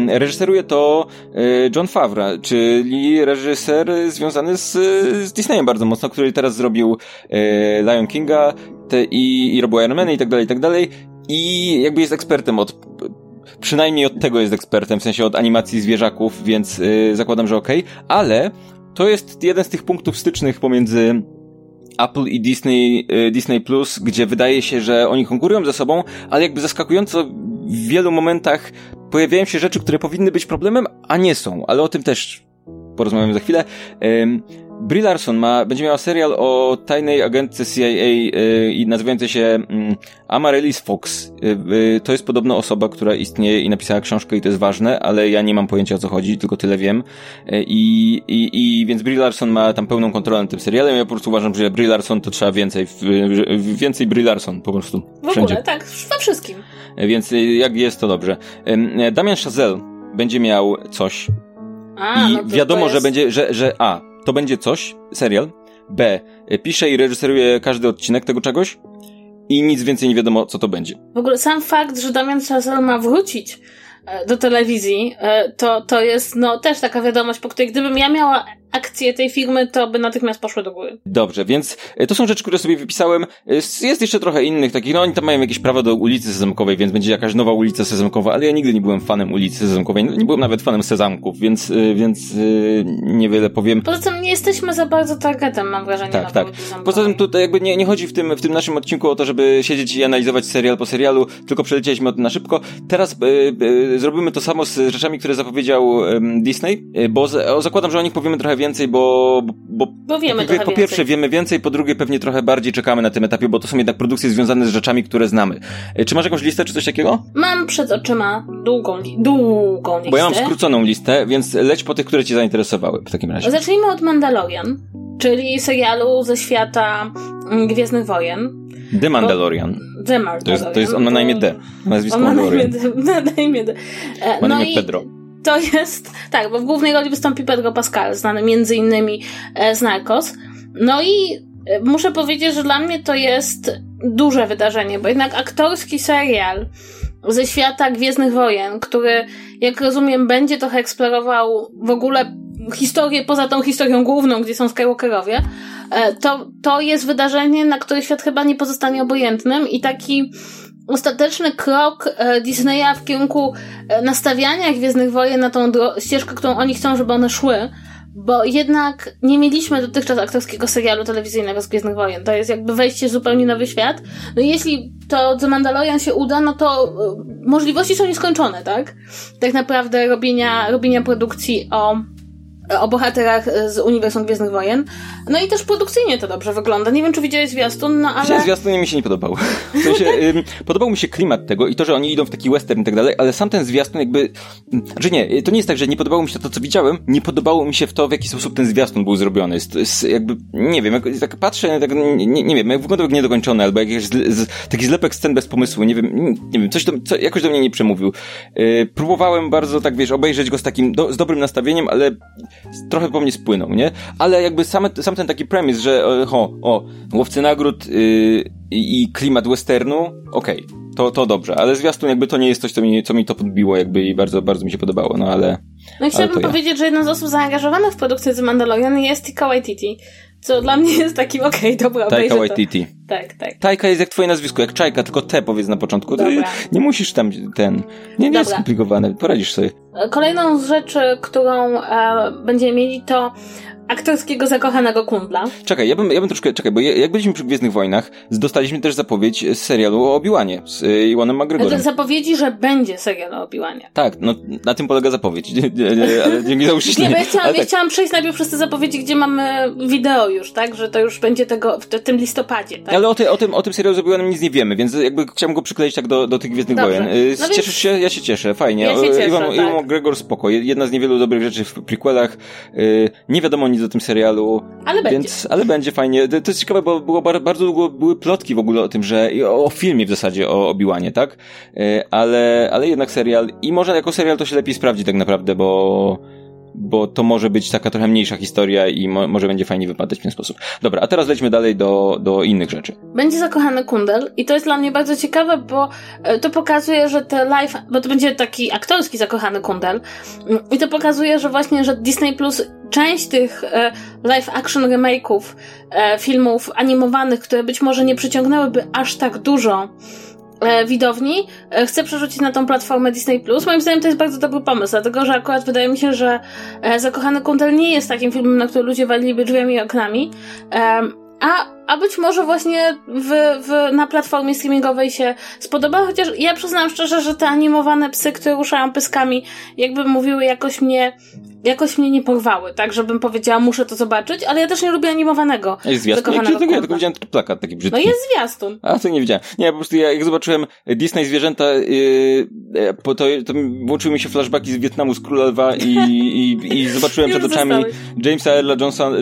[SPEAKER 1] reżyseruje to e, John Favre, czyli reżyser związany z, z Disneyem bardzo mocno, który teraz zrobił e, Lion Kinga te, i, i robił Iron Man i tak dalej, i tak dalej. I jakby jest ekspertem od przynajmniej od tego jest ekspertem, w sensie od animacji zwierzaków, więc yy, zakładam, że okej, okay. ale to jest jeden z tych punktów stycznych pomiędzy Apple i Disney, y, Disney Plus, gdzie wydaje się, że oni konkurują ze sobą, ale jakby zaskakująco w wielu momentach pojawiają się rzeczy, które powinny być problemem, a nie są, ale o tym też porozmawiamy za chwilę. Brie Larson ma, będzie miała serial o tajnej agentce CIA yy, i nazywającej się yy, Amaryllis Fox. Yy, to jest podobno osoba, która istnieje i napisała książkę i to jest ważne, ale ja nie mam pojęcia o co chodzi, tylko tyle wiem. Y, I, i, i więc Brie Larson ma tam pełną kontrolę nad tym serialem. Ja po prostu uważam, że Brie Larson to trzeba więcej, więcej Brie Larson po prostu.
[SPEAKER 2] W
[SPEAKER 1] Wszędzie.
[SPEAKER 2] ogóle, tak, we wszystkim.
[SPEAKER 1] Więc y, jak jest, to dobrze. Damian Chazelle będzie miał coś.
[SPEAKER 2] A,
[SPEAKER 1] I
[SPEAKER 2] no
[SPEAKER 1] wiadomo,
[SPEAKER 2] jest...
[SPEAKER 1] że będzie, że, że A, to będzie coś, serial. B. Pisze i reżyseruje każdy odcinek tego czegoś. I nic więcej nie wiadomo, co to będzie.
[SPEAKER 2] W ogóle sam fakt, że Damian Chazelle ma wrócić e, do telewizji, e, to, to jest no też taka wiadomość, po której gdybym ja miała akcje tej firmy, to by natychmiast poszły do góry.
[SPEAKER 1] Dobrze, więc e, to są rzeczy, które sobie wypisałem. Jest jeszcze trochę innych takich, no oni tam mają jakieś prawo do ulicy Sezamkowej, więc będzie jakaś nowa ulica Sezamkowa, ale ja nigdy nie byłem fanem ulicy Sezamkowej, nie byłem nawet fanem Sezamków, więc, więc niewiele powiem.
[SPEAKER 2] Poza tym nie jesteśmy za bardzo targetem, mam wrażenie.
[SPEAKER 1] Tak, tak. Poza tym tutaj jakby nie, nie chodzi w tym, w tym naszym odcinku o to, żeby siedzieć i analizować serial po serialu, tylko przelecieliśmy o tym na szybko. Teraz e, e, zrobimy to samo z rzeczami, które zapowiedział e, Disney, bo z, zakładam, że o nich powiemy trochę więcej, bo,
[SPEAKER 2] bo, bo wiemy
[SPEAKER 1] po, po pierwsze
[SPEAKER 2] więcej.
[SPEAKER 1] wiemy więcej, po drugie pewnie trochę bardziej czekamy na tym etapie, bo to są jednak produkcje związane z rzeczami, które znamy. Czy masz jakąś listę, czy coś takiego?
[SPEAKER 2] Mam przed oczyma długą, długą listę.
[SPEAKER 1] Bo ja mam skróconą listę, więc leć po tych, które cię zainteresowały w takim razie.
[SPEAKER 2] Zacznijmy od Mandalorian, czyli serialu ze świata mm, Gwiezdnych Wojen.
[SPEAKER 1] The Mandalorian.
[SPEAKER 2] The Mandalorian.
[SPEAKER 1] To jest, to jest on ma na imię D. Nazwisko
[SPEAKER 2] on ma. Na imię, [laughs] na imię D. E,
[SPEAKER 1] ma na
[SPEAKER 2] no
[SPEAKER 1] imię
[SPEAKER 2] i
[SPEAKER 1] Pedro.
[SPEAKER 2] To jest, tak, bo w głównej roli wystąpi Pedro Pascal, znany między innymi e, z Narcos. No i e, muszę powiedzieć, że dla mnie to jest duże wydarzenie, bo jednak aktorski serial ze świata Gwiezdnych Wojen, który, jak rozumiem, będzie trochę eksplorował w ogóle historię poza tą historią główną, gdzie są Skywalkerowie, e, to, to jest wydarzenie, na które świat chyba nie pozostanie obojętnym i taki ostateczny krok e, Disneya w kierunku e, nastawiania Gwiezdnych Wojen na tą ścieżkę, którą oni chcą, żeby one szły, bo jednak nie mieliśmy dotychczas aktorskiego serialu telewizyjnego z Gwiezdnych Wojen. To jest jakby wejście w zupełnie nowy świat. No i jeśli to The Mandalorian się uda, no to możliwości są nieskończone, tak? Tak naprawdę robienia, robienia produkcji o o bohaterach z uniwersum Gwiezdnych Wojen. No i też produkcyjnie to dobrze wygląda. Nie wiem, czy widziałeś zwiastun, no ale...
[SPEAKER 1] Zwiastun mi się nie podobał. [laughs] W sensie, ym, podobał mi się klimat tego i to, że oni idą w taki western i tak dalej, ale sam ten zwiastun jakby... Znaczy nie, to nie jest tak, że nie podobało mi się to, co widziałem, nie podobało mi się w to, w jaki sposób ten zwiastun był zrobiony. Jest, jest jakby, nie wiem, jak, tak patrzę, tak, nie, nie wiem, jak wyglądał jak niedokończony, albo jakiś zle, z, taki zlepek scen bez pomysłu, nie wiem, nie wiem, coś to, co, jakoś do mnie nie przemówił. Yy, próbowałem bardzo, tak wiesz, obejrzeć go z takim, do, z dobrym nastawieniem, ale trochę po mnie spłynął, nie? Ale jakby sam, sam ten taki premis, że o, o łowcy nagród yy, i klimat westernu, okej, okay, to, to dobrze, ale zwiastun jakby to nie jest coś, co mi, co mi to podbiło jakby i bardzo, bardzo mi się podobało, no ale...
[SPEAKER 2] No i chciałabym powiedzieć, ja. że jedną z osób zaangażowanych w produkcję The Mandalorian jest Tika Waititi, co dla mnie jest takim, okej, okay, dobra,
[SPEAKER 1] Taika Waititi.
[SPEAKER 2] Tak, tak.
[SPEAKER 1] Tajka jest jak twoje nazwisko, jak Czajka, tylko te powiedz na początku. Dobra. Nie musisz tam ten... Nie, nie jest skomplikowane, poradzisz sobie.
[SPEAKER 2] Kolejną z rzeczy, którą e, będziemy mieli to aktorskiego zakochanego kundla.
[SPEAKER 1] Czekaj, ja bym, ja bym troszkę, czekaj, bo jak byliśmy przy Gwiezdnych Wojnach, dostaliśmy też zapowiedź z serialu o Obiłanie z y, Iwanem McGregorem.
[SPEAKER 2] Zapowiedzi, że będzie serial o Obiłanie.
[SPEAKER 1] Tak, no na tym polega zapowiedź, ale dzięki za
[SPEAKER 2] uściślenie. Nie, bo ja chciałam, ja tak. chciałam przejść najpierw przez te zapowiedzi, gdzie mamy wideo już, tak, że to już będzie tego, w tym listopadzie, tak?
[SPEAKER 1] Ale o, ty, o, tym, o tym serialu z Obiłanem nic nie wiemy, więc jakby chciałam go przykleić tak do, do tych Gwiezdnych Dobrze. Wojen. Y, no Cieszysz więc... się? Ja się cieszę, fajnie.
[SPEAKER 2] Ja się cieszę,
[SPEAKER 1] Iwan,
[SPEAKER 2] tak.
[SPEAKER 1] Iwan McGregor spoko, jedna z niewielu dobrych rzeczy w prequelach. Nie wiadomo nic o tym serialu,
[SPEAKER 2] ale będzie.
[SPEAKER 1] Więc, ale będzie fajnie. To, jest ciekawe, bo było bardzo długo były plotki w ogóle o tym, że o, filmie w zasadzie o Obiłanie, tak? E, ale, ale jednak serial i może jako serial to się lepiej sprawdzi tak naprawdę, bo bo to może być taka trochę mniejsza historia i mo może będzie fajnie wypadać w ten sposób. Dobra, a teraz lećmy dalej do, do innych rzeczy.
[SPEAKER 2] Będzie zakochany kundel i to jest dla mnie bardzo ciekawe, bo e, to pokazuje, że te live, bo to będzie taki aktorski zakochany kundel mm, i to pokazuje, że właśnie, że Disney Plus część tych e, live action remake'ów e, filmów animowanych, które być może nie przyciągnęłyby aż tak dużo widowni e, chce przerzucić na tą platformę Disney Plus. Moim zdaniem to jest bardzo dobry pomysł, dlatego że akurat wydaje mi się, że e, Zakochany Kundel nie jest takim filmem, na który ludzie waliliby drzwiami i oknami. A, a być może właśnie w, w, na platformie streamingowej się spodoba, chociaż ja przyznam szczerze, że te animowane psy, które ruszają pyskami, jakby mówiły, jakoś mnie, jakoś mnie nie porwały, tak, żebym powiedziała, muszę to zobaczyć, ale ja też nie lubię animowanego.
[SPEAKER 1] Jest zwiastun? Ja, tego, ja tylko widziałem plakat taki brzydki.
[SPEAKER 2] No jest zwiastun.
[SPEAKER 1] A, to nie widziałem. Nie, po prostu ja, jak zobaczyłem Disney zwierzęta, yy, to, to włączyły mi się flashbacki z Wietnamu, z Króla Lwa i, i, i [laughs] zobaczyłem przed oczami zostałeś. Jamesa Earla Johnsona,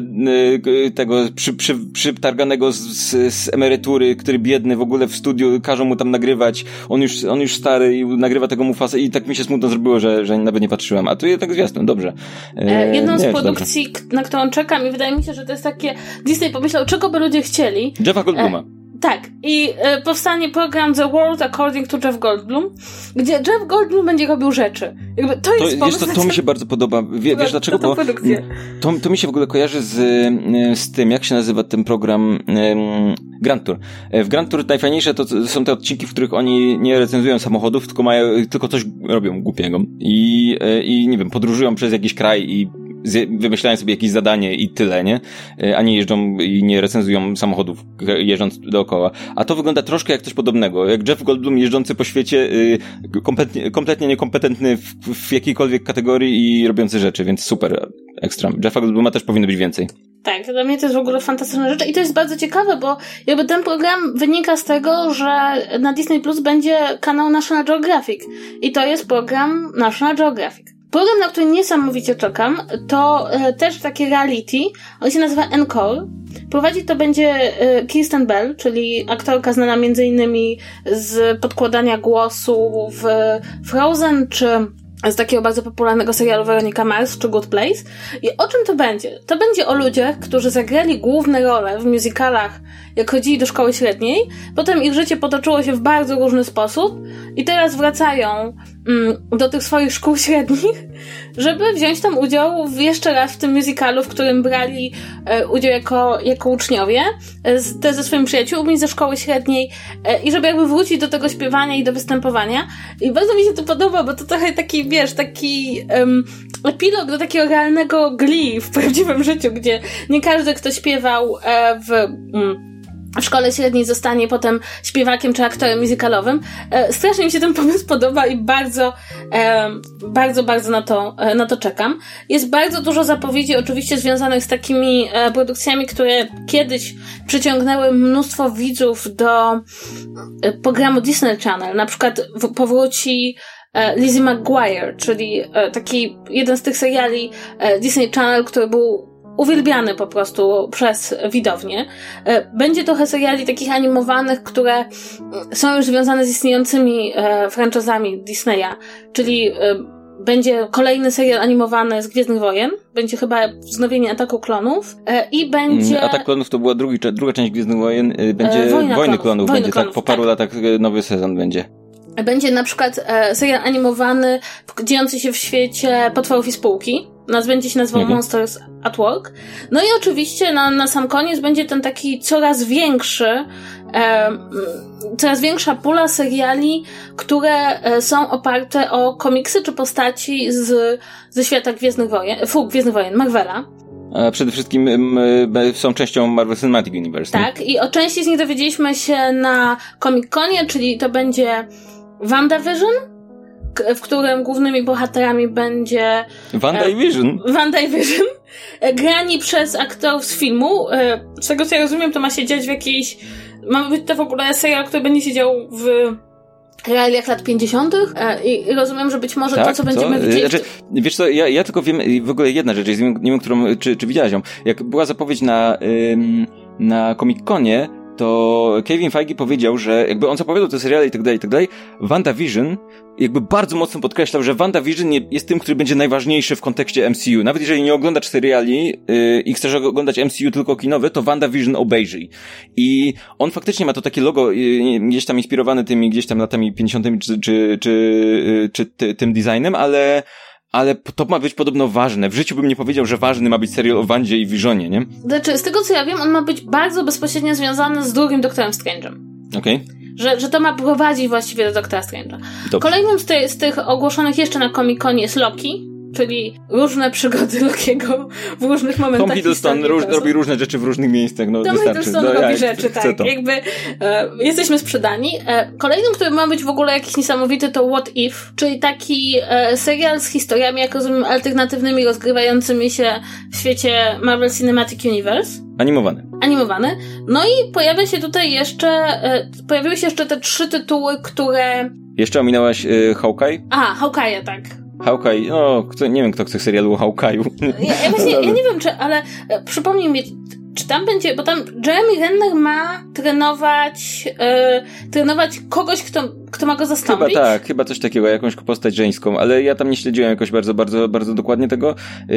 [SPEAKER 1] yy, tego przy, przy, przytarganego z, z, z, emerytury, który biedny w ogóle w studiu, każą mu tam nagrywać, on już, on już stary i nagrywa tego Mufasa i tak mi się smutno zrobiło, że, że nawet nie patrzyłem. A tu jednak zwiastun, dobrze.
[SPEAKER 2] E, jedną z produkcji, na którą czekam i wydaje mi się, że to jest takie, Disney pomyślał, czego by ludzie chcieli.
[SPEAKER 1] Jeffa Goldbluma.
[SPEAKER 2] Tak, i e, powstanie program The World According to Jeff Goldblum, gdzie Jeff Goldblum będzie robił rzeczy. Jakby to jest
[SPEAKER 1] to, wiesz, to, to mi się bardzo podoba. Wie, wiesz dlaczego? Bo to, to mi się w ogóle kojarzy z, e, z tym, jak się nazywa ten program um, Grand Tour. E, w Grand Tour najfajniejsze to są te odcinki, w których oni nie recenzują samochodów, tylko mają, tylko coś robią głupiego. I, e, i nie wiem, podróżują przez jakiś kraj i wymyślają sobie jakieś zadanie i tyle, nie? E, a nie jeżdżą i nie recenzują samochodów jeżdżąc dookoła. A to wygląda troszkę jak coś podobnego. Jak Jeff Goldblum jeżdżący po świecie, y, kompletnie, kompletnie niekompetentny w, w jakiejkolwiek kategorii i robiący rzeczy, więc super, ekstra. Jeffa Goldbluma też powinno być więcej.
[SPEAKER 2] Tak, dla mnie to jest w ogóle fantastyczna rzecz i to jest bardzo ciekawe, bo jakby ten program wynika z tego, że na Disney Plus będzie kanał National Geographic i to jest program National Geographic. Program, na który niesamowicie czekam, to e, też takie reality. On się nazywa Encore. Prowadzi to będzie e, Kirsten Bell, czyli aktorka znana innymi z podkładania głosu w Frozen czy z takiego bardzo popularnego serialu Veronica Mars czy Good Place. I o czym to będzie? To będzie o ludziach, którzy zagrali główne role w musicalach, jak chodzili do szkoły średniej, potem ich życie potoczyło się w bardzo różny sposób i teraz wracają mm, do tych swoich szkół średnich, żeby wziąć tam udział jeszcze raz w tym musicalu, w którym brali e, udział jako, jako uczniowie, e, ze swoimi przyjaciółmi ze szkoły średniej e, i żeby jakby wrócić do tego śpiewania i do występowania. I bardzo mi się to podoba, bo to trochę taki, wiesz, taki um, epilog do takiego realnego glee w prawdziwym życiu, gdzie nie każdy, kto śpiewał w... Mm, w szkole średniej zostanie potem śpiewakiem czy aktorem muzykalowym. E, strasznie mi się ten pomysł podoba i bardzo, e, bardzo, bardzo na to, e, na to czekam. Jest bardzo dużo zapowiedzi oczywiście związanych z takimi e, produkcjami, które kiedyś przyciągnęły mnóstwo widzów do e, programu Disney Channel. Na przykład w, powróci e, Lizzie McGuire, czyli taki jeden z tych seriali Disney Channel, który był uwielbiany po prostu przez widownię. E, będzie trochę seriali takich animowanych, które są już związane z istniejącymi e, franczyzami Disneya, czyli e, będzie kolejny serial animowany z Gwiezdnych Wojen. Będzie chyba wznowienie Ataku Klonów. I będzie...
[SPEAKER 1] Mm, Atak Klonów to była drugi, druga część Gwiezdnych Wojen. Będzie Wojna Wojny Klonów. Klonów Wojny będzie, Klonów, tak. Po paru tak. latach nowy sezon będzie.
[SPEAKER 2] Będzie na przykład serial animowany dziejący się w świecie potworów i spółki. Naz będzie się nazywał mhm. Monsters at Work. No i oczywiście na, na sam koniec będzie ten taki coraz większy e, coraz większa pula seriali, które e, są oparte o komiksy czy postaci z, ze świata Gwiezdnych Wojen, fu, Gwiezdnych Wojen, Marvela.
[SPEAKER 1] A przede wszystkim są częścią Marvel Cinematic Universe.
[SPEAKER 2] Tak, nie? i o części z nich dowiedzieliśmy się na Comic-Conie, czyli to będzie WandaVision, w którym głównymi bohaterami będzie...
[SPEAKER 1] WandaVision?
[SPEAKER 2] E, WandaVision. E, grani przez aktorów z filmu. E, z tego co ja rozumiem, to ma się dziać w jakiejś... Ma być to w ogóle serial, który będzie się dział w realiach lat 50. E, i rozumiem, że być może tak, to, co będziemy widzieć... Znaczy,
[SPEAKER 1] wiesz co, ja, ja tylko wiem, w ogóle jedna rzecz, nie wiem, którą, czy, czy widziałaś ją. Jak była zapowiedź na, ym, na Comic-Conie, to Kevin Feige powiedział, że jakby on zapowiadał te seriale i tak dalej, i tak dalej, WandaVision jakby bardzo mocno podkreślał, że WandaVision jest tym, który będzie najważniejszy w kontekście MCU. Nawet jeżeli nie oglądasz seriali yy, i chcesz oglądać MCU tylko kinowe, to WandaVision obejrzyj. I on faktycznie ma to takie logo yy, gdzieś tam inspirowane tymi gdzieś tam latami 50 czy, czy, czy, yy, czy ty, tym designem, ale ale to ma być podobno ważne. W życiu bym nie powiedział, że ważny ma być serial o Wandzie i Visionie, nie?
[SPEAKER 2] Znaczy, z tego co ja wiem, on ma być bardzo bezpośrednio związany z drugim Doktorem Strange'em.
[SPEAKER 1] Okej. Okay.
[SPEAKER 2] Że, że to ma prowadzić właściwie do Doktora Strange'a. Kolejnym z, z tych ogłoszonych jeszcze na Comic-Conie jest Loki czyli różne przygody Lokiego w różnych momentach
[SPEAKER 1] Tom Hiddleston róż, robi różne rzeczy w różnych miejscach, no
[SPEAKER 2] Tom Hiddleston no, robi ja rzeczy, tak, to. jakby e, jesteśmy sprzedani. E, kolejnym, który ma być w ogóle jakiś niesamowity to What If, czyli taki e, serial z historiami, jak rozumiem, alternatywnymi, rozgrywającymi się w świecie Marvel Cinematic Universe.
[SPEAKER 1] Animowany.
[SPEAKER 2] Animowany. No i pojawia się tutaj jeszcze, e, pojawiły się jeszcze te trzy tytuły, które...
[SPEAKER 1] Jeszcze ominęłaś y, Hawkeye?
[SPEAKER 2] Aha, Hawkeye, tak.
[SPEAKER 1] Hawkeye, no, kto, nie wiem kto chce serialu o Hawkeye'u.
[SPEAKER 2] Ja, ja właśnie, ja nie wiem czy, ale e, przypomnij mi, czy tam będzie, bo tam Jeremy Renner ma trenować, e, trenować kogoś, kto, kto ma go zastąpić?
[SPEAKER 1] Chyba tak, chyba coś takiego, jakąś postać żeńską, ale ja tam nie śledziłem jakoś bardzo, bardzo, bardzo dokładnie tego. E,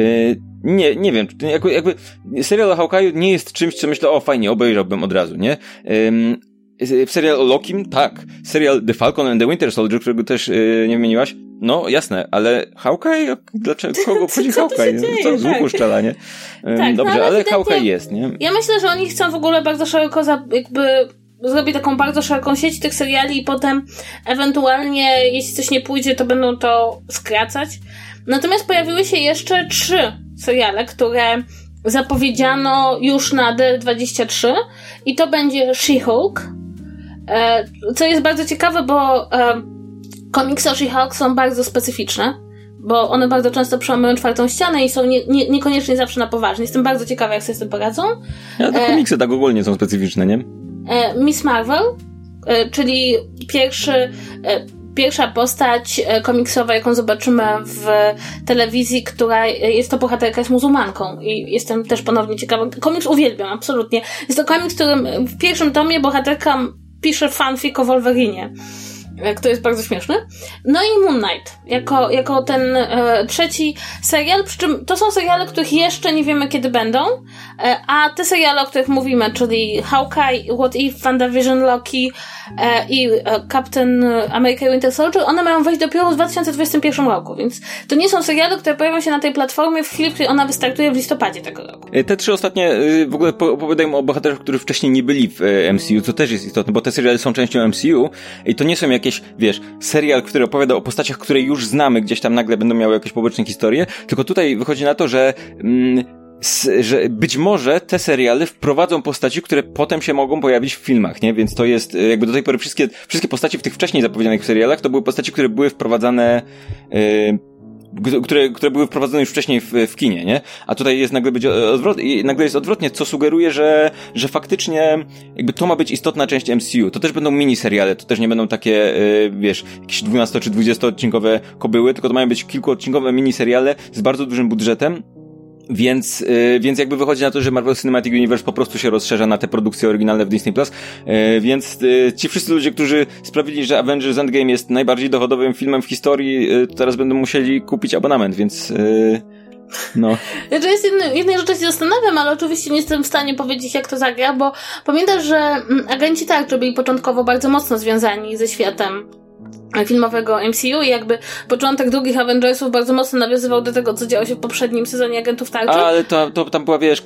[SPEAKER 1] nie, nie wiem, jakby, jakby serial o Hawkeye'u nie jest czymś, co myślę, o fajnie, obejrzałbym od razu, nie? Serial o Lokim? Tak. Serial The Falcon and the Winter Soldier, którego też yy, nie wymieniłaś? No, jasne, ale Hawkeye? Dlaczego? [laughs] Kogo obchodzi Hawkeye? Co z łuku tak. szczela, nie? tak, Dobrze, no, ale, ale Hawkeye jest, nie?
[SPEAKER 2] Ja myślę, że oni chcą w ogóle bardzo szeroko za, jakby zrobić taką bardzo szeroką sieć tych seriali i potem ewentualnie, jeśli coś nie pójdzie, to będą to skracać. Natomiast pojawiły się jeszcze trzy seriale, które zapowiedziano już na D23 i to będzie She-Hulk, co jest bardzo ciekawe, bo e, komiksy o She-Hulk są bardzo specyficzne, bo one bardzo często przełamiają czwartą ścianę i są nie, nie, niekoniecznie zawsze na poważnie. Jestem bardzo ciekawa, jak sobie z tym poradzą.
[SPEAKER 1] Ja, te komiksy e, tak ogólnie są specyficzne, nie?
[SPEAKER 2] Miss Marvel, czyli pierwszy pierwsza postać e, komiksowa, jaką zobaczymy w telewizji, która jest to bohaterka jest muzułmanką i jestem też ponownie ciekawa. Komiks uwielbiam, absolutnie. Jest to komiks, w którym w pierwszym tomie bohaterka pisze fanfic o Wolverinie który jest bardzo śmieszny. No i Moon Knight, jako, jako ten e, trzeci serial, przy czym to są seriale, których jeszcze nie wiemy kiedy będą, e, a te seriale, o których mówimy, czyli Hawkeye, What If, WandaVision, Loki e, i e, Captain America Winter Soldier, one mają wejść dopiero w 2021 roku, więc to nie są seriale, które pojawią się na tej platformie w chwili, w której ona wystartuje w listopadzie tego roku.
[SPEAKER 1] E, te trzy ostatnie e, w ogóle opowiadają o bohaterach, którzy wcześniej nie byli w MCU, co też jest istotne, bo te seriale są częścią MCU i to nie są jakieś jakieś, wiesz, serial, który opowiada o postaciach, które już znamy, gdzieś tam nagle będą miały jakieś poboczne historie, tylko tutaj wychodzi na to, że mm, że być może te seriale wprowadzą postaci, które potem się mogą pojawić w filmach, nie? Więc to jest, e, jakby do tej pory wszystkie, wszystkie postaci w tych wcześniej zapowiedzianych serialach to były postaci, które były wprowadzane yy, które, które były wprowadzone już wcześniej w, w kinie, nie? A tutaj jest nagle będzie odwrot, i nagle jest odwrotnie, co sugeruje, że, że faktycznie jakby to ma być istotna część MCU. To też będą miniseriale, to też nie będą takie, yy, wiesz, jakieś 12 czy 20 odcinkowe kobyły, tylko to mają być kilkuodcinkowe miniseriale z bardzo dużym budżetem, Więc, yy, więc jakby wychodzi na to, że Marvel Cinematic Universe po prostu się rozszerza na te produkcje oryginalne w Disney Plus. Yy, więc yy, ci wszyscy ludzie, którzy sprawili, że Avengers Endgame jest najbardziej dochodowym filmem w historii, teraz będą musieli kupić abonament, więc no. [laughs]
[SPEAKER 2] Znaczy jest jednej, jednej rzeczy się zastanawiam, ale oczywiście nie jestem w stanie powiedzieć, jak to zagra, bo pamiętasz, że mm, agenci tak, byli początkowo bardzo mocno związani ze światem filmowego MCU i jakby początek drugich Avengersów bardzo mocno nawiązywał do tego, co działo się w poprzednim sezonie Agentów Tarczy.
[SPEAKER 1] Ale to, to tam była, wiesz,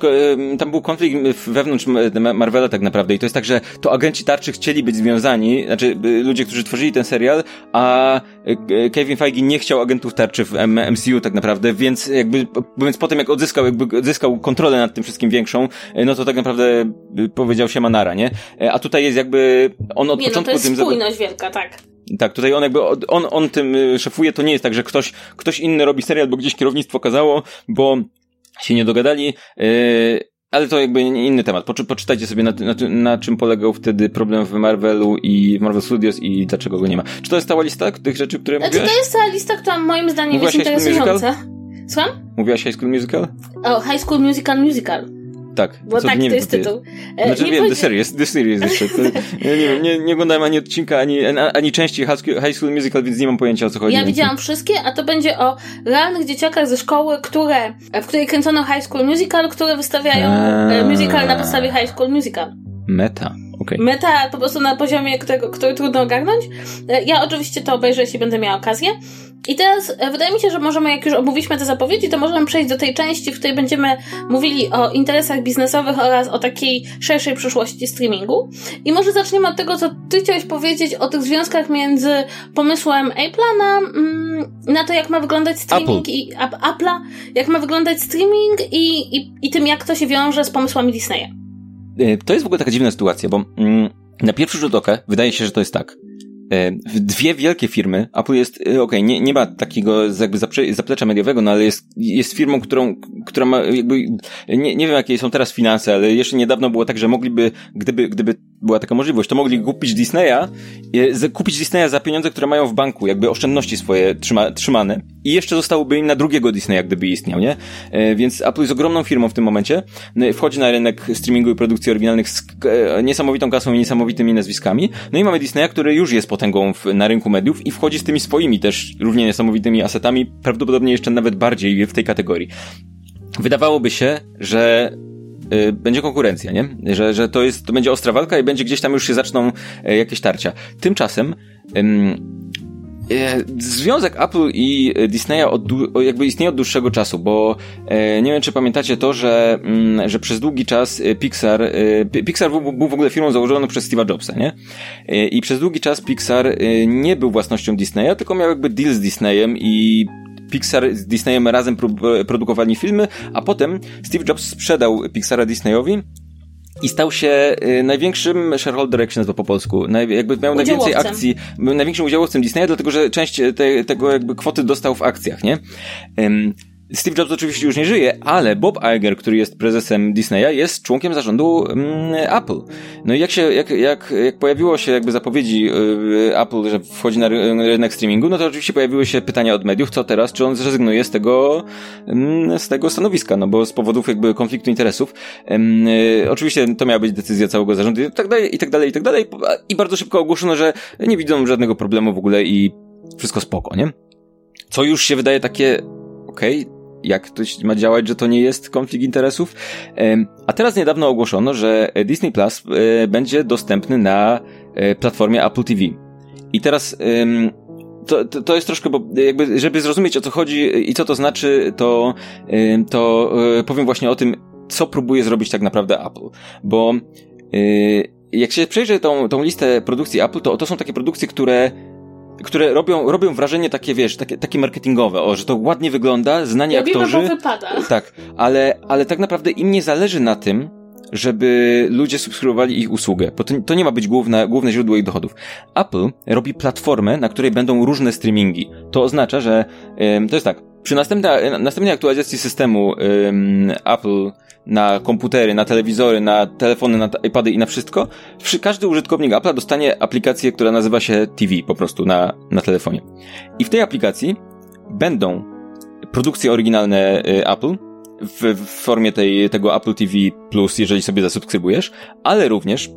[SPEAKER 1] tam był konflikt wewnątrz Marvela tak naprawdę i to jest tak, że to agenci Tarczy chcieli być związani, znaczy ludzie, którzy tworzyli ten serial, a e, Kevin Feige nie chciał Agentów Tarczy w MCU tak naprawdę, więc jakby, więc potem jak odzyskał, jakby odzyskał kontrolę nad tym wszystkim większą, no to tak naprawdę powiedział się Manara, nie? A tutaj jest jakby, on od
[SPEAKER 2] nie,
[SPEAKER 1] początku...
[SPEAKER 2] No to jest spójność wielka, tak.
[SPEAKER 1] Tak, tutaj on jakby, on, on tym y, szefuje, to nie jest tak, że ktoś, ktoś inny robi serial, bo gdzieś kierownictwo kazało, bo się nie dogadali, yy, ale to jakby inny temat. Poczy, poczytajcie sobie na, na, na, czym polegał wtedy problem w Marvelu i w Marvel Studios i dlaczego go nie ma. Czy to jest cała lista tych rzeczy, które
[SPEAKER 2] znaczy,
[SPEAKER 1] mówiłaś?
[SPEAKER 2] To jest ta lista, która moim zdaniem Mówiłaś jest interesująca. Słucham?
[SPEAKER 1] Mówiłaś High School Musical?
[SPEAKER 2] O, High School Musical Musical.
[SPEAKER 1] Tak.
[SPEAKER 2] Bo tak, nie to jest tytuł.
[SPEAKER 1] E, znaczy nie wiem, The Series, The Series jeszcze. To, [laughs] ja nie wiem, nie, nie oglądałem ani odcinka, ani, ani części High School Musical, więc nie mam pojęcia o co chodzi.
[SPEAKER 2] Ja widziałam wszystkie, a to będzie o realnych dzieciakach ze szkoły, które, w której kręcono High School Musical, które wystawiają a... E, musical na podstawie High School Musical.
[SPEAKER 1] Meta. Okay.
[SPEAKER 2] Meta po prostu na poziomie, którego, który trudno ogarnąć. E, ja oczywiście to obejrzę, jeśli będę miała okazję. I teraz e, wydaje mi się, że możemy, jak już omówiliśmy te zapowiedzi, to możemy przejść do tej części, w której będziemy mówili o interesach biznesowych oraz o takiej szerszej przyszłości streamingu. I może zaczniemy od tego, co ty chciałeś powiedzieć o tych związkach między pomysłem Apple'a na, mm, na to, jak ma wyglądać streaming
[SPEAKER 1] Apple.
[SPEAKER 2] i Apple'a, jak ma wyglądać streaming i, i, i tym, jak to się wiąże z pomysłami Disneya.
[SPEAKER 1] E, to jest w ogóle taka dziwna sytuacja, bo mm, na pierwszy rzut oka wydaje się, że to jest tak. E, dwie wielkie firmy, Apple jest, e, okej, okay, nie, nie ma takiego jakby zaplecza mediowego, no ale jest, jest firmą, którą, która ma jakby, nie, nie wiem jakie są teraz finanse, ale jeszcze niedawno było tak, że mogliby, gdyby, gdyby była taka możliwość, to mogli kupić Disneya, kupić Disneya za pieniądze, które mają w banku, jakby oszczędności swoje trzyma, trzymane i jeszcze zostałoby im na drugiego Disneya, gdyby istniał, nie? E, więc Apple jest ogromną firmą w tym momencie, wchodzi na rynek streamingu i produkcji oryginalnych z niesamowitą kasą i niesamowitymi nazwiskami, no i mamy Disneya, który już jest potęgą w, na rynku mediów i wchodzi z tymi swoimi też równie niesamowitymi asetami, prawdopodobnie jeszcze nawet bardziej w tej kategorii. Wydawałoby się, że będzie konkurencja, nie? Że, że to jest, to będzie ostra walka i będzie gdzieś tam już się zaczną y, jakieś tarcia. Tymczasem E, związek Apple i Disneya od, jakby istnieje od dłuższego czasu, bo e, nie wiem, czy pamiętacie to, że, mm, że przez długi czas e, Pixar, Pixar był w ogóle firmą założoną przez Steve'a Jobsa, nie? I przez długi czas Pixar nie był własnością Disneya, tylko miał jakby deal z Disneyem i Pixar z Disneyem razem produkowali filmy, a potem Steve Jobs sprzedał Pixara Disneyowi i stał się y, największym shareholder, jak się nazywa po polsku, Naj, jakby miał najwięcej akcji, największym udziałowcem Disneya, dlatego że część te, tego jakby kwoty dostał w akcjach, nie? Um, Steve Jobs oczywiście już nie żyje, ale Bob Iger, który jest prezesem Disneya, jest członkiem zarządu mm, Apple. No i jak się, jak, jak, jak pojawiło się jakby zapowiedzi y, Apple, że wchodzi na rynek streamingu, no to oczywiście pojawiły się pytania od mediów, co teraz, czy on zrezygnuje z tego, mm, z tego stanowiska, no bo z powodów jakby konfliktu interesów. Y, oczywiście to miała być decyzja całego zarządu i tak dalej, i tak dalej, i tak dalej. I bardzo szybko ogłoszono, że nie widzą żadnego problemu w ogóle i wszystko spoko, nie? Co już się wydaje takie, okej, jak to ma działać, że to nie jest konflikt interesów. A teraz niedawno ogłoszono, że Disney Plus e, będzie dostępny na e, platformie Apple TV. I teraz to, to, to jest troszkę, bo jakby, żeby zrozumieć o co chodzi i co to znaczy, to, to e, powiem właśnie o tym, co próbuje zrobić tak naprawdę Apple. Bo jak się przejrzy tą, tą listę produkcji Apple, to to są takie produkcje, które które robią, robią wrażenie takie, wiesz, takie, takie marketingowe, o, że to ładnie wygląda, znani Robimy, aktorzy.
[SPEAKER 2] Bo wypada.
[SPEAKER 1] Tak, ale, ale tak naprawdę im nie zależy na tym, żeby ludzie subskrybowali ich usługę, bo to, to nie ma być główne, główne źródło ich dochodów. Apple robi platformę, na której będą różne streamingi. To oznacza, że ym, to jest tak, przy następnej, następnej aktualizacji systemu ym, Apple na komputery, na telewizory, na telefony, na iPady i na wszystko, każdy użytkownik Apple dostanie aplikację, która nazywa się TV po prostu na, na telefonie. I w tej aplikacji będą produkcje oryginalne y, Apple, w, w formie tej, tego Apple TV Plus, jeżeli sobie zasubskrybujesz, ale również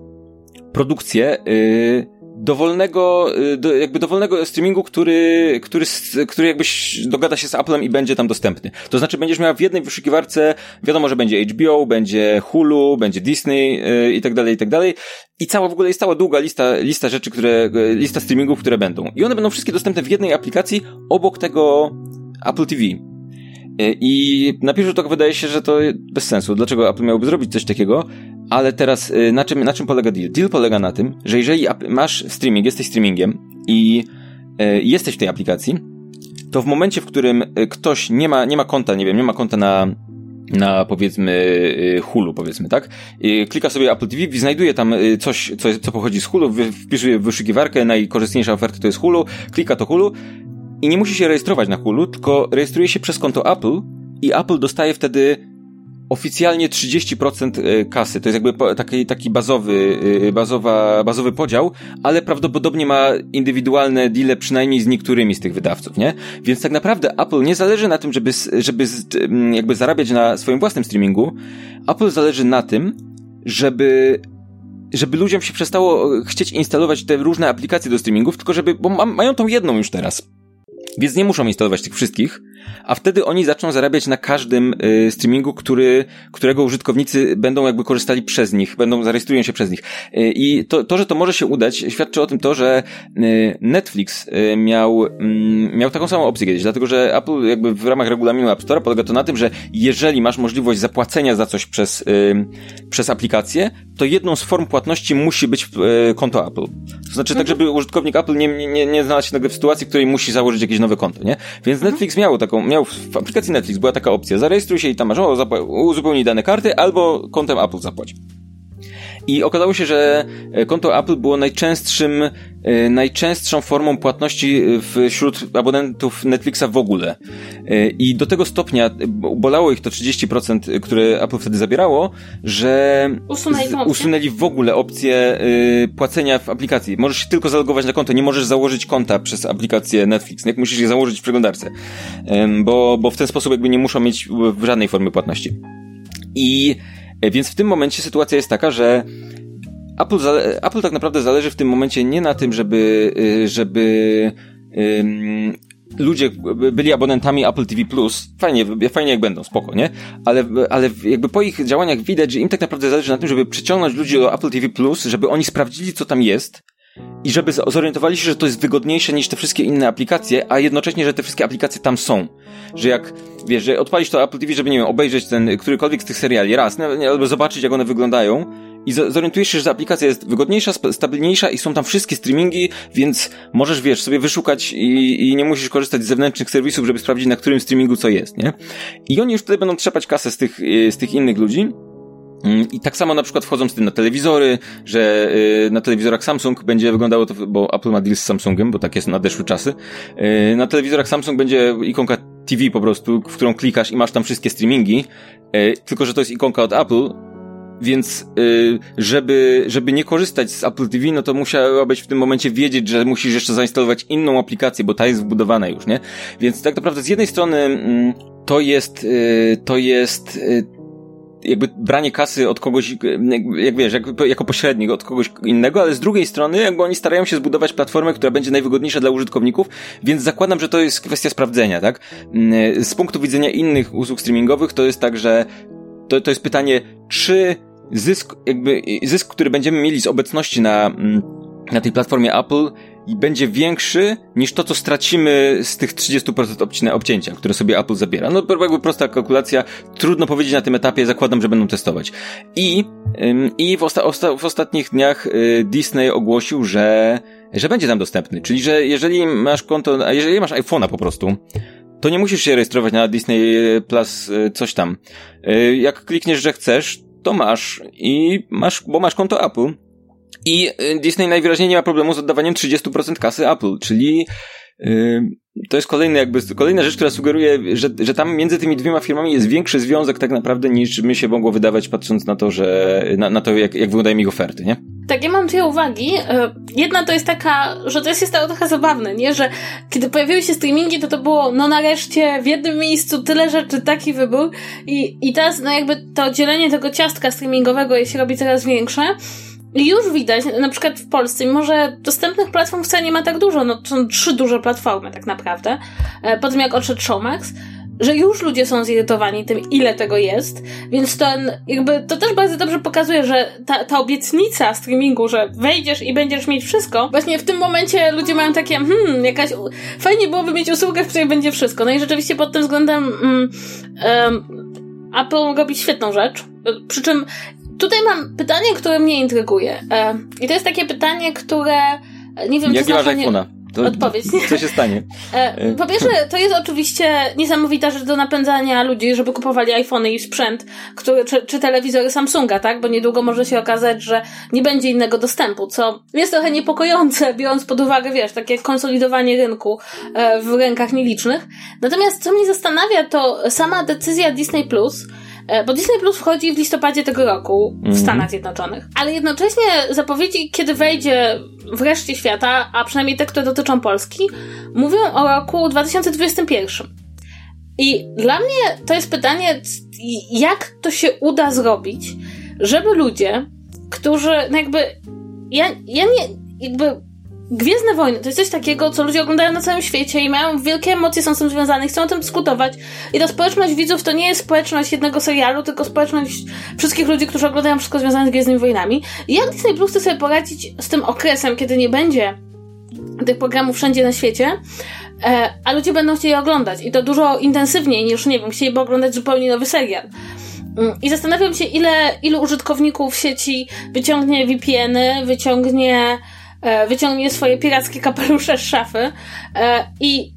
[SPEAKER 1] produkcję yy, dowolnego, y, do, jakby dowolnego streamingu, który, który, który jakbyś dogada się z Applem i będzie tam dostępny. To znaczy będziesz miała w jednej wyszukiwarce, wiadomo, że będzie HBO, będzie Hulu, będzie Disney yy, i tak dalej, i tak dalej. I cała w ogóle jest cała długa lista, lista rzeczy, które, y, lista streamingów, które będą. I one będą wszystkie dostępne w jednej aplikacji obok tego Apple TV. Y, I na pierwszy rzut wydaje się, że to bez sensu. Dlaczego Apple miałby zrobić coś takiego? Ale teraz y, na czym, na czym polega deal? Deal polega na tym, że jeżeli masz streaming, jesteś streamingiem i y, jesteś w tej aplikacji, to w momencie, w którym ktoś nie ma, nie ma konta, nie wiem, nie ma konta na, na powiedzmy Hulu, powiedzmy, tak? Klika sobie Apple TV znajduje tam coś, co, co pochodzi z Hulu, wpisuje w wyszukiwarkę, najkorzystniejsza oferta to jest Hulu, klika to Hulu i nie musi się rejestrować na Hulu, tylko rejestruje się przez konto Apple i Apple dostaje wtedy oficjalnie 30% e, kasy. To jest jakby taki, taki bazowy, e, bazowa, bazowy podział, ale prawdopodobnie ma indywidualne deale przynajmniej z niektórymi z tych wydawców, nie? Więc tak naprawdę Apple nie zależy na tym, żeby, żeby jakby zarabiać na swoim własnym streamingu. Apple zależy na tym, żeby żeby ludziom się przestało chcieć instalować te różne aplikacje do streamingów, tylko żeby, bo ma, mają tą jedną już teraz. Więc nie muszą instalować tych wszystkich, a wtedy oni zaczną zarabiać na każdym y, streamingu, który, którego użytkownicy będą jakby korzystali przez nich, będą zarejestrują się przez nich. Y, I to, to, że to może się udać, świadczy o tym to, że y, Netflix y, miał, mm, miał taką samą opcję kiedyś, dlatego że Apple jakby w ramach regulaminu App Store polega to na tym, że jeżeli masz możliwość zapłacenia za coś przez, y, przez aplikację, to jedną z form płatności musi być y, konto Apple. To znaczy tak, mhm. tak, żeby użytkownik Apple nie, nie, nie znalazł się nagle w sytuacji, w której musi założyć jakieś nowe konto, nie? Więc mhm. Netflix miał taką, miał w aplikacji Netflix była taka opcja, zarejestruj się i tam masz, o, uzupełnij dane karty, albo kontem Apple zapłać. I okazało się, że e, konto Apple było najczęstszym, e, najczęstszą formą płatności e, wśród abonentów Netflixa w ogóle. I do tego stopnia bolało ich to 30%, które Apple wtedy zabierało, że usunęli w ogóle opcję płacenia w aplikacji. Możesz się tylko zalogować na konto, nie możesz założyć konta przez aplikację Netflix. Nie? Musisz je założyć w przeglądarce. Bo, bo w ten sposób jakby nie muszą mieć w żadnej formie płatności. I więc w tym momencie sytuacja jest taka, że Apple, Apple tak naprawdę zależy w tym momencie nie na tym, żeby, y, żeby um, ludzie byli abonentami Apple TV Plus, fajnie, fajnie jak będą, spoko, nie? Ale, ale jakby po ich działaniach widać, że im tak naprawdę zależy na tym, żeby przyciągnąć ludzi do Apple TV Plus, żeby oni sprawdzili, co tam jest, i żeby zorientowali się, że to jest wygodniejsze niż te wszystkie inne aplikacje, a jednocześnie, że te wszystkie aplikacje tam są. Że jak, wiesz, że odpalisz to Apple TV, żeby, nie wiem, obejrzeć ten, którykolwiek z tych seriali raz, albo zobaczyć, jak one wyglądają, i zorientujesz się, że aplikacja jest wygodniejsza, stabilniejsza i są tam wszystkie streamingi, więc możesz, wiesz, sobie wyszukać i, i nie musisz korzystać z zewnętrznych serwisów, żeby sprawdzić, na którym streamingu co jest, nie? I oni już wtedy będą trzepać kasę z tych, z tych innych ludzi, Mm, I tak samo na przykład wchodzą z tym na telewizory, że y, na telewizorach Samsung będzie wyglądało to, bo Apple ma deal z Samsungiem, bo tak jest nadeszły czasy. Y, na telewizorach Samsung będzie ikonka TV po prostu, w którą klikasz i masz tam wszystkie streamingi, y, tylko że to jest ikonka od Apple, więc żeby, żeby nie korzystać z Apple TV, no to musiałabyś w tym momencie wiedzieć, że musisz jeszcze zainstalować inną aplikację, bo ta jest wbudowana już, nie? Więc tak naprawdę z jednej strony mm, to jest, to jest jakby branie kasy od kogoś, jak wiesz, jak, jako pośrednik od kogoś innego, ale z drugiej strony jakby oni starają się zbudować platformę, która będzie najwygodniejsza dla użytkowników, więc zakładam, że to jest kwestia sprawdzenia, tak? Mm, z punktu widzenia innych usług streamingowych to jest tak, że to, to jest pytanie, czy zysk, jakby zysk, który będziemy mieli z obecności na, mm, na tej platformie Apple i będzie większy niż to, co stracimy z tych 30% obcina, obcięcia, które sobie Apple zabiera. No jakby prosta kalkulacja, trudno powiedzieć na tym etapie, zakładam, że będą testować. I, ym, i w, osta osta w ostatnich dniach y, Disney ogłosił, że, że będzie tam dostępny, czyli że jeżeli masz konto, jeżeli masz iPhone'a po prostu, to nie musisz się rejestrować na Disney Plus y, coś tam. Y, jak klikniesz, że chcesz, to masz i masz, bo masz konto Apple i y, Disney najwyraźniej nie ma problemu z oddawaniem 30% kasy Apple, czyli yy, to jest kolejny jakby, kolejna rzecz, która sugeruje, że, że tam między tymi dwiema firmami jest większy związek tak naprawdę niż my się mogło wydawać patrząc na to, że, na, na to jak, jak wyglądają ich oferty, nie?
[SPEAKER 2] Tak, ja mam dwie uwagi. E, jedna to jest taka, że to jest stało trochę zabawne, nie? Że kiedy pojawiły się streamingi, to to było, no nareszcie w jednym miejscu tyle rzeczy, taki wybór. I, i teraz, no jakby to dzielenie tego ciastka streamingowego się robi coraz większe. Już widać, na przykład w Polsce, mimo że dostępnych platform wcale nie ma tak dużo, no to są trzy duże platformy tak naprawdę, e, po tym jak odszedł Showmax, że już ludzie są zirytowani tym, ile tego jest, więc ten, jakby, to też bardzo dobrze pokazuje, że ta, ta obietnica streamingu, że wejdziesz i będziesz mieć wszystko, właśnie w tym momencie ludzie mają takie, hmm, jakaś, fajnie byłoby mieć usługę, w której będzie wszystko. No i rzeczywiście pod tym względem mm, um, Apple robi świetną rzecz, przy czym tutaj mam pytanie, które mnie intryguje. E, I to jest takie pytanie, które nie wiem,
[SPEAKER 1] Jakie
[SPEAKER 2] czy
[SPEAKER 1] masz iPhone'a?
[SPEAKER 2] To odpowiedź.
[SPEAKER 1] Co się stanie?
[SPEAKER 2] E, po pierwsze, to jest oczywiście niesamowita rzecz do napędzania ludzi, żeby kupowali iPhony i sprzęt, który, czy, czy telewizory Samsunga, tak? Bo niedługo może się okazać, że nie będzie innego dostępu, co jest trochę niepokojące, biorąc pod uwagę, wiesz, takie konsolidowanie rynku e, w rękach nielicznych. Natomiast co mnie zastanawia, to sama decyzja Disney Plus, E, bo Disney Plus wchodzi w listopadzie tego roku w mm. Stanach Zjednoczonych. Ale jednocześnie zapowiedzi, kiedy wejdzie w reszcie świata, a przynajmniej te, które dotyczą Polski, mówią o roku 2021. I dla mnie to jest pytanie, jak to się uda zrobić, żeby ludzie, którzy, no jakby, ja, ja nie, jakby Gwiezdne Wojny to jest coś takiego, co ludzie oglądają na całym świecie i mają wielkie emocje, są z tym związane, chcą o tym dyskutować. I ta społeczność widzów to nie jest społeczność jednego serialu, tylko społeczność wszystkich ludzi, którzy oglądają wszystko związane z Gwiezdnymi Wojnami. I jak Disney Plus chce sobie poradzić z tym okresem, kiedy nie będzie tych programów wszędzie na świecie, e, a ludzie będą chcieli oglądać i to dużo intensywniej niż, nie wiem, chcieliby oglądać zupełnie nowy serial. Mm, I zastanawiam się, ile, ilu użytkowników sieci wyciągnie VPN-y, wyciągnie wyciągnie swoje pirackie kapelusze z szafy e, i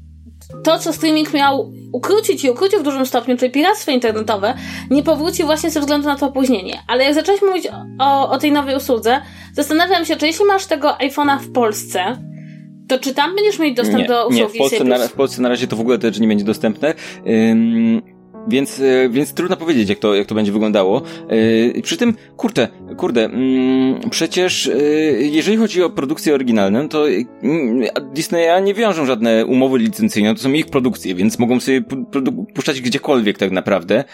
[SPEAKER 2] to, co streaming miał ukrócić i ukrócił w dużym stopniu, czyli piractwo internetowe, nie powróci właśnie ze względu na to opóźnienie. Ale jak zaczęliśmy mówić o, o tej nowej usłudze, zastanawiam się, czy jeśli masz tego iPhone'a w Polsce, to czy tam będziesz mieć dostęp
[SPEAKER 1] nie,
[SPEAKER 2] do usługi?
[SPEAKER 1] Nie, w Polsce, na, w Polsce na razie to w ogóle też nie będzie dostępne. Ym, więc, e, więc trudno powiedzieć, jak to, jak to będzie wyglądało. E, przy tym, kurde, kurde, mm, przecież e, jeżeli chodzi o produkcję oryginalną, to mm, Disneya nie wiążą żadne umowy licencyjne, to są ich produkcje, więc mogą sobie puszczać gdziekolwiek tak naprawdę.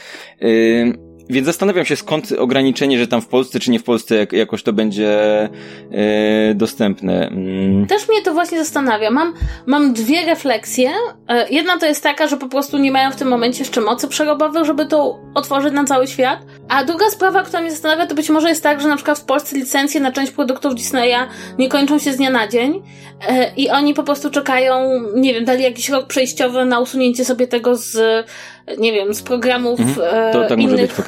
[SPEAKER 1] Więc zastanawiam się, skąd ograniczenie, że tam w Polsce czy nie w Polsce jak, jakoś to będzie e, dostępne. Mm.
[SPEAKER 2] Też mnie to właśnie zastanawia. Mam, mam dwie refleksje. E, jedna to jest taka, że po prostu nie mają w tym momencie jeszcze mocy przerobowych, żeby to otworzyć na cały świat. A druga sprawa, która mnie zastanawia, to być może jest tak, że na przykład w Polsce licencje na część produktów Disneya nie kończą się z dnia na dzień e, i oni po prostu czekają, nie wiem, dali jakiś rok przejściowy na usunięcie sobie tego z nie wiem, z programów mhm. to, tak innych,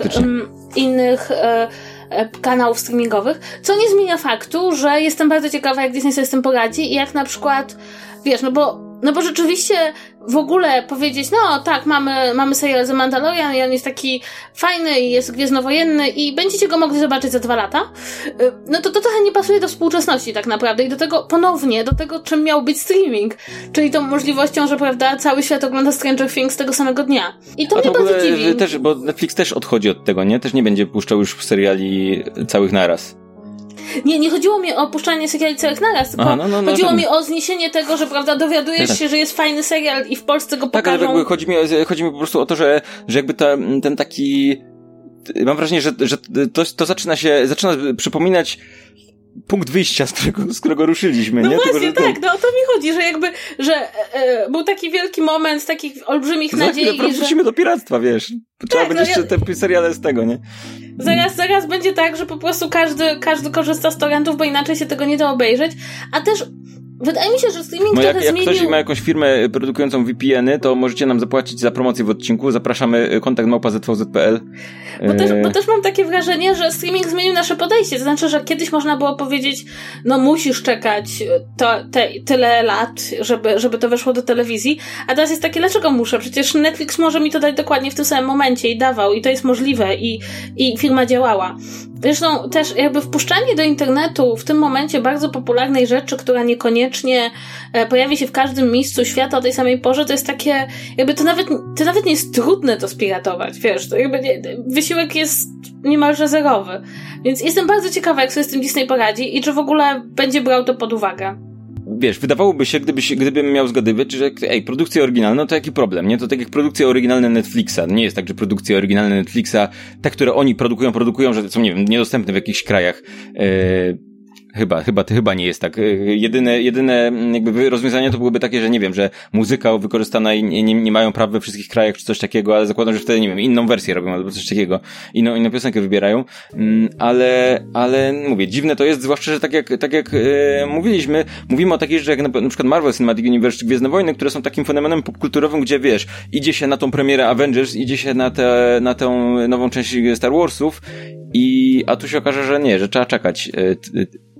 [SPEAKER 2] innych e, e, kanałów streamingowych, co nie zmienia faktu, że jestem bardzo ciekawa, jak Disney sobie z tym poradzi i jak na przykład, wiesz, no bo no bo rzeczywiście w ogóle powiedzieć, no tak, mamy, mamy serial The Mandalorian i on jest taki fajny i jest gwiezdnowojenny i będziecie go mogli zobaczyć za dwa lata, y, no to to trochę nie pasuje do współczesności tak naprawdę i do tego ponownie, do tego czym miał być streaming, czyli tą możliwością, że prawda, cały świat ogląda Stranger Things tego samego dnia. I to A mnie to bardzo dziwi.
[SPEAKER 1] Też, bo Netflix też odchodzi od tego, nie? Też nie będzie puszczał już seriali całych naraz.
[SPEAKER 2] Nie, nie chodziło mi o opuszczanie seriali całych naraz, tylko Aha, no, no, no, chodziło mi o zniesienie tego, że prawda, dowiadujesz tak. się, że jest fajny serial i w Polsce go pokażą. Tak, ale
[SPEAKER 1] jakby chodzi mi, chodzi mi po prostu o to, że, że jakby ta, ten taki mam wrażenie, że, że to, to zaczyna się, zaczyna przypominać punkt wyjścia, z którego, z którego ruszyliśmy,
[SPEAKER 2] no
[SPEAKER 1] nie?
[SPEAKER 2] właśnie, Tylko, tak, no o to mi chodzi, że jakby, że e, był taki wielki moment takich olbrzymich Za nadziei.
[SPEAKER 1] Wrócimy że... do piractwa, wiesz. Trzeba tak, będzie no, jeszcze ja... te seriale z tego, nie?
[SPEAKER 2] Zaraz, zaraz będzie tak, że po prostu każdy, każdy korzysta z torrentów, bo inaczej się tego nie da obejrzeć. A też Wydaje mi się, że streaming no
[SPEAKER 1] jak,
[SPEAKER 2] jak
[SPEAKER 1] zmienił... ktoś ma jakąś firmę produkującą VPN-y, to możecie nam zapłacić za promocję w odcinku. Zapraszamy y, kontakt małpa ZVZ.pl.
[SPEAKER 2] Bo też, bo też mam takie wrażenie, że streaming zmienił nasze podejście. To znaczy, że kiedyś można było powiedzieć, no musisz czekać to, te, tyle lat, żeby, żeby to weszło do telewizji, a teraz jest takie, dlaczego muszę? Przecież Netflix może mi to dać dokładnie w tym samym momencie i dawał, i to jest możliwe, i, i firma działała. Zresztą też jakby wpuszczanie do internetu w tym momencie bardzo popularnej rzeczy, która niekoniecznie koniecznie e, pojawi się w każdym miejscu świata o tej samej porze, to jest takie, jakby to nawet, to nawet nie jest trudne to spiratować, wiesz, to jakby nie, wysiłek jest niemalże zerowy. Więc jestem bardzo ciekawa, jak sobie z tym Disney poradzi i czy w ogóle będzie brał to pod uwagę
[SPEAKER 1] wiesz, wydawałoby się, gdybyś, gdybym miał zgadywać, że ej, produkcja oryginalna, no to jaki problem, nie? To tak jak produkcja oryginalna Netflixa. Nie jest tak, że produkcja oryginalna Netflixa, te, które oni produkują, produkują, że są, nie wiem, niedostępne w jakichś krajach. Yy Chyba, chyba, chyba nie jest tak. Y, jedyne, jedyne jakby rozwiązanie to byłoby takie, że nie wiem, że muzyka wykorzystana i nie, nie mają praw we wszystkich krajach czy coś takiego, ale zakładam, że wtedy, nie wiem, inną wersję robią albo coś takiego. Inną, inną piosenkę wybierają. Mm, ale, ale mówię, dziwne to jest, zwłaszcza, że tak jak, tak jak e, mówiliśmy, mówimy o takich rzeczach jak na, na przykład Marvel Cinematic Universe czy Gwiezdne Wojny, które są takim fenomenem popkulturowym, gdzie wiesz, idzie się na tą premierę Avengers, idzie się na tę, na tę nową część Star Warsów i, a tu się okaże, że nie, że trzeba czekać.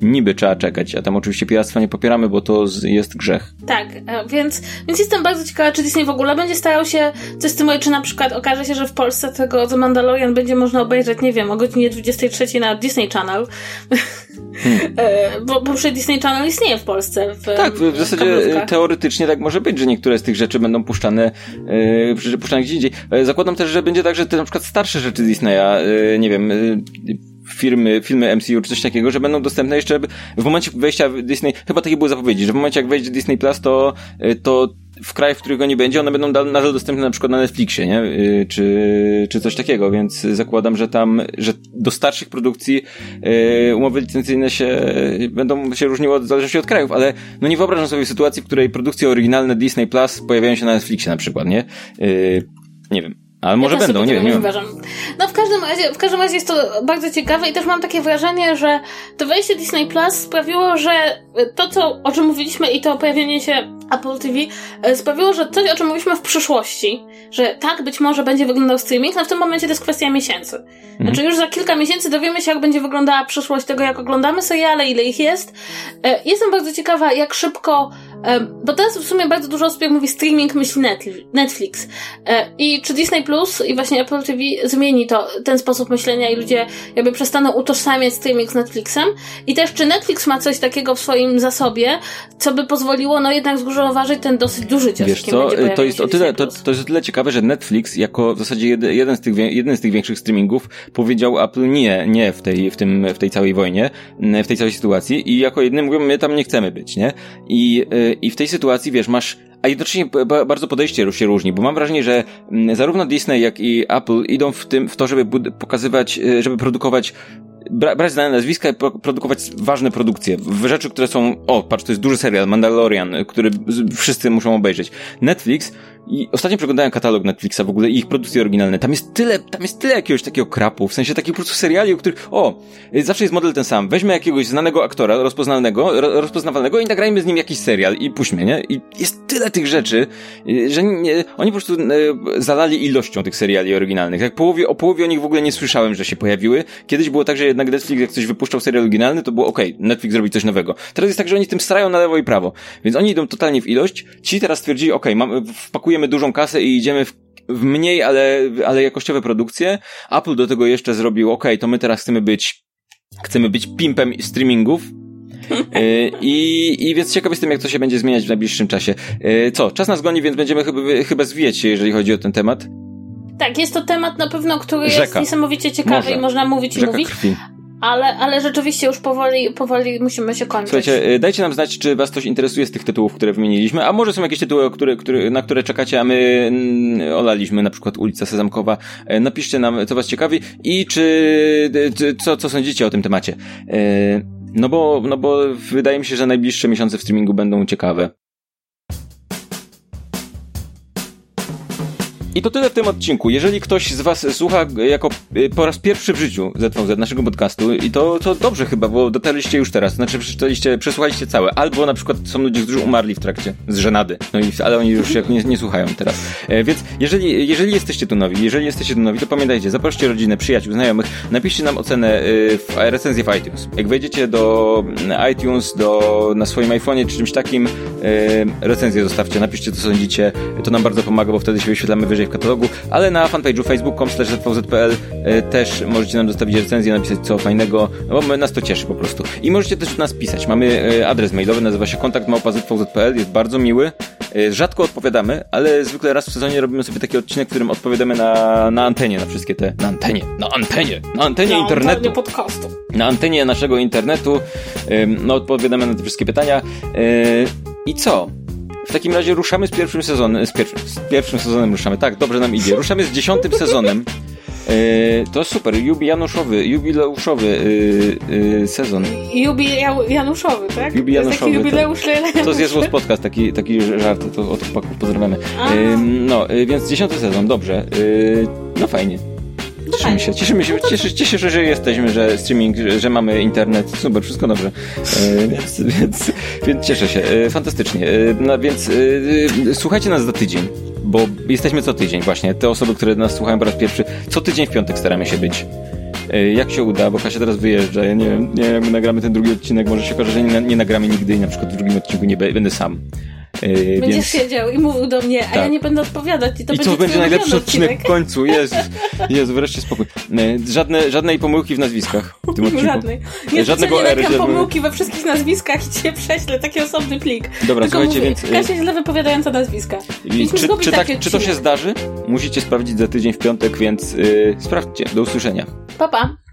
[SPEAKER 1] E, niby trzeba czekać, a tam oczywiście piractwa nie popieramy, bo to jest grzech.
[SPEAKER 2] Tak, e, więc, więc jestem bardzo ciekawa, czy Disney w ogóle będzie starał się coś z tym czy na przykład okaże się, że w Polsce tego The Mandalorian będzie można obejrzeć, nie wiem, o godzinie 23 na Disney Channel. Hmm. [laughs] E, bo, bo przecież Disney Channel istnieje w Polsce. W,
[SPEAKER 1] tak, w, w zasadzie kablówkach. teoretycznie tak może być, że niektóre z tych rzeczy będą puszczane, yy, puszczane gdzie indziej. Zakładam też, że będzie tak, że te na przykład starsze rzeczy Disneya, yy, nie wiem, yy, firmy, filmy MCU czy coś takiego, że będą dostępne jeszcze w momencie wejścia Disney, chyba takie były zapowiedzi, że w momencie jak wejdzie Disney Plus, to, y, to w krajach, w których go nie będzie, one będą nadal dostępne na przykład na Netflixie, nie? Y, czy, czy coś takiego, więc zakładam, że tam, że do starszych produkcji yy, umowy licencyjne się będą się różniły w zależności od krajów, ale no nie wyobrażam sobie sytuacji, w której produkcje oryginalne Disney Plus pojawiają się na Netflixie na przykład, nie? Nie wiem. Ale może ja będą, nie wiem, nie wiem.
[SPEAKER 2] No w każdym razie, w każdym razie jest to bardzo ciekawe i też mam takie wrażenie, że to wejście Disney Plus sprawiło, że to, co, o czym mówiliśmy i to pojawienie się Apple TV e, sprawiło, że coś, o czym mówiliśmy w przyszłości, że tak być może będzie wyglądał streaming, no w tym momencie to jest kwestia miesięcy. Mhm. Znaczy już za kilka miesięcy dowiemy się, jak będzie wyglądała przyszłość tego, jak oglądamy seriale, ile ich jest. E, jestem bardzo ciekawa, jak szybko bo teraz w sumie bardzo dużo osób mówi streaming myśli Netflix. I czy Disney Plus i właśnie Apple TV zmieni to, ten sposób myślenia i ludzie jakby przestaną utożsamiać streaming z Netflixem? I też czy Netflix ma coś takiego w swoim zasobie, co by pozwoliło no jednak zauważyć ten dosyć duży cios,
[SPEAKER 1] Wiesz co, to jest, o tyle, to, to jest o tyle ciekawe, że Netflix jako w zasadzie jeden z tych, jeden z tych większych streamingów powiedział Apple nie, nie w tej, w tym, w tej całej wojnie, w tej całej sytuacji i jako jedyny mówią, my tam nie chcemy być, nie? I y, i w tej sytuacji, wiesz, masz a jednocześnie bardzo podejście się różni, bo mam wrażenie, że mm, zarówno Disney, jak i Apple idą w tym, w to, żeby pokazywać, y, żeby produkować bra brać znane nazwiska i produkować ważne produkcje. W rzeczy, które są, o, patrz, to jest duży serial, Mandalorian, który wszyscy muszą obejrzeć. Netflix i ostatnio przeglądałem katalog Netflixa w ogóle i ich produkcje oryginalne. Tam jest tyle, tam jest tyle jakiegoś takiego krapu, w sensie takich po prostu seriali, o których, o, zawsze jest model ten sam. Weźmy jakiegoś znanego aktora, rozpoznalnego, rozpoznawalnego i nagrajmy z nim jakiś serial i puśćmy, nie? I jest tyle tych rzeczy, y, że nie, oni po prostu e, zalali ilością tych seriali oryginalnych. Jak połowie, o połowie o nich w ogóle nie słyszałem, że się pojawiły. Kiedyś było tak, że jednak Netflix jak coś wypuszczał serial oryginalny, to było okej, okay, Netflix zrobi coś nowego. Teraz jest tak, że oni tym strają na lewo i prawo. Więc oni idą totalnie w ilość. Ci teraz stwierdzili, okej, okay, wpakujemy dużą kasę i idziemy w w mniej, ale, ale jakościowe produkcje. Apple do tego jeszcze zrobił, ok, to my teraz chcemy być, chcemy być pimpem streamingów, [laughs] y, I, I więc ciekaw jestem, jak to się będzie zmieniać w najbliższym czasie. Y, co, czas nas goni, więc będziemy chyba, chyba zwijać się, jeżeli chodzi o ten temat.
[SPEAKER 2] Tak, jest to temat na pewno, który Rzeka. jest niesamowicie ciekawy Może. i można mówić i Rzeka mówić. Krwi. Ale, ale rzeczywiście już powoli, powoli musimy się kończyć.
[SPEAKER 1] Słuchajcie, y, dajcie nam znać, czy was coś interesuje z tych tytułów, które wymieniliśmy, a może są jakieś tytuły, które, które, na które czekacie, a my mm, olaliśmy, na przykład ulica Sezamkowa. Y, napiszcie nam, co was ciekawi i czy, co, co sądzicie o tym temacie. No bo, no bo wydaje mi się, że najbliższe miesiące w streamingu będą ciekawe. I to tyle w tym odcinku. Jeżeli ktoś z Was słucha jako y, po raz pierwszy w życiu ZVZ naszego podcastu, i to, to dobrze chyba, bo dotarliście już teraz. Znaczy, przeczytaliście, przesłuchaliście całe. Albo na przykład są ludzie, którzy umarli w trakcie z żenady. No i, ale oni już nie, nie słuchają teraz. E, więc jeżeli, jeżeli jesteście tu nowi, jeżeli jesteście tu nowi, to pamiętajcie, zaproście rodzinę, przyjaciół, znajomych, napiszcie nam ocenę, y, w, recenzję w iTunes. Jak wejdziecie do mm, iTunes, do, na swoim iPhone'ie czy czymś takim, y, recenzję zostawcie, napiszcie, co sądzicie. To nam bardzo pomaga, bo wtedy się wyświetlamy wyżej w katalogu, ale na fanpage'u facebook.com zvpl też możecie nam zostawić recenzję, napisać co fajnego, no bo nas to cieszy po prostu. I możecie też nas pisać. Mamy adres mailowy, nazywa się kontakt małpa.zvpl, jest bardzo miły. Rzadko odpowiadamy, ale zwykle raz w sezonie robimy sobie taki odcinek, w którym odpowiadamy na, na antenie, na wszystkie te... Na antenie, na antenie, na antenie na internetu.
[SPEAKER 2] Na podcastu.
[SPEAKER 1] Na antenie naszego internetu, no odpowiadamy na te wszystkie pytania. I co? W takim razie ruszamy z pierwszym sezonem. Z pierwszym, z pierwszym sezonem ruszamy. Tak, dobrze nam idzie. Ruszamy z dziesiątym [laughs] sezonem. to super, jubileuszowy, jubileuszowy yy, yy, sezon.
[SPEAKER 2] Jubileuszowy, tak?
[SPEAKER 1] Jubileuszowy.
[SPEAKER 2] Taki jubileusz
[SPEAKER 1] tak. To jest Złos Podcast, taki, taki żart, to od chłopaków pozdrawiamy. no, więc dziesiąty sezon, dobrze. no fajnie. Cieszymy się, cieszymy się, cieszę, cieszę się, że jesteśmy, że streaming, że, mamy internet, super, wszystko dobrze. E, więc, więc, więc cieszę się, e, fantastycznie. E, no więc e, słuchajcie nas za tydzień, bo jesteśmy co tydzień właśnie. Te osoby, które nas słuchają po raz pierwszy, co tydzień w piątek staramy się być. E, jak się uda, bo Kasia teraz wyjeżdża, ja nie wiem, nie, my nagramy ten drugi odcinek, może się okaże, że nie, nie nagramy nigdy i na przykład w drugim odcinku nie będę sam.
[SPEAKER 2] Yy, Będziesz więc... siedział i mówił do mnie, a tak. ja nie będę odpowiadać i to
[SPEAKER 1] I
[SPEAKER 2] będzie
[SPEAKER 1] to będzie najlepszy odcinek w końcu. Jezu, [laughs] Jezu, wreszcie spokój. Yy, żadne, żadnej pomyłki w nazwiskach w tym odcinku.
[SPEAKER 2] Żadnej. Nie, Żadnego R. Nie pomyłki we wszystkich nazwiskach i cię prześlę, taki osobny plik.
[SPEAKER 1] Dobra, Tylko słuchajcie,
[SPEAKER 2] mówię,
[SPEAKER 1] więc...
[SPEAKER 2] Y- Kasia źle wypowiadająca nazwiska.
[SPEAKER 1] I, czy, czy, tak, czy to się zdarzy? Musicie sprawdzić za tydzień w piątek, więc yy, sprawdźcie. Do usłyszenia.
[SPEAKER 2] Pa, pa.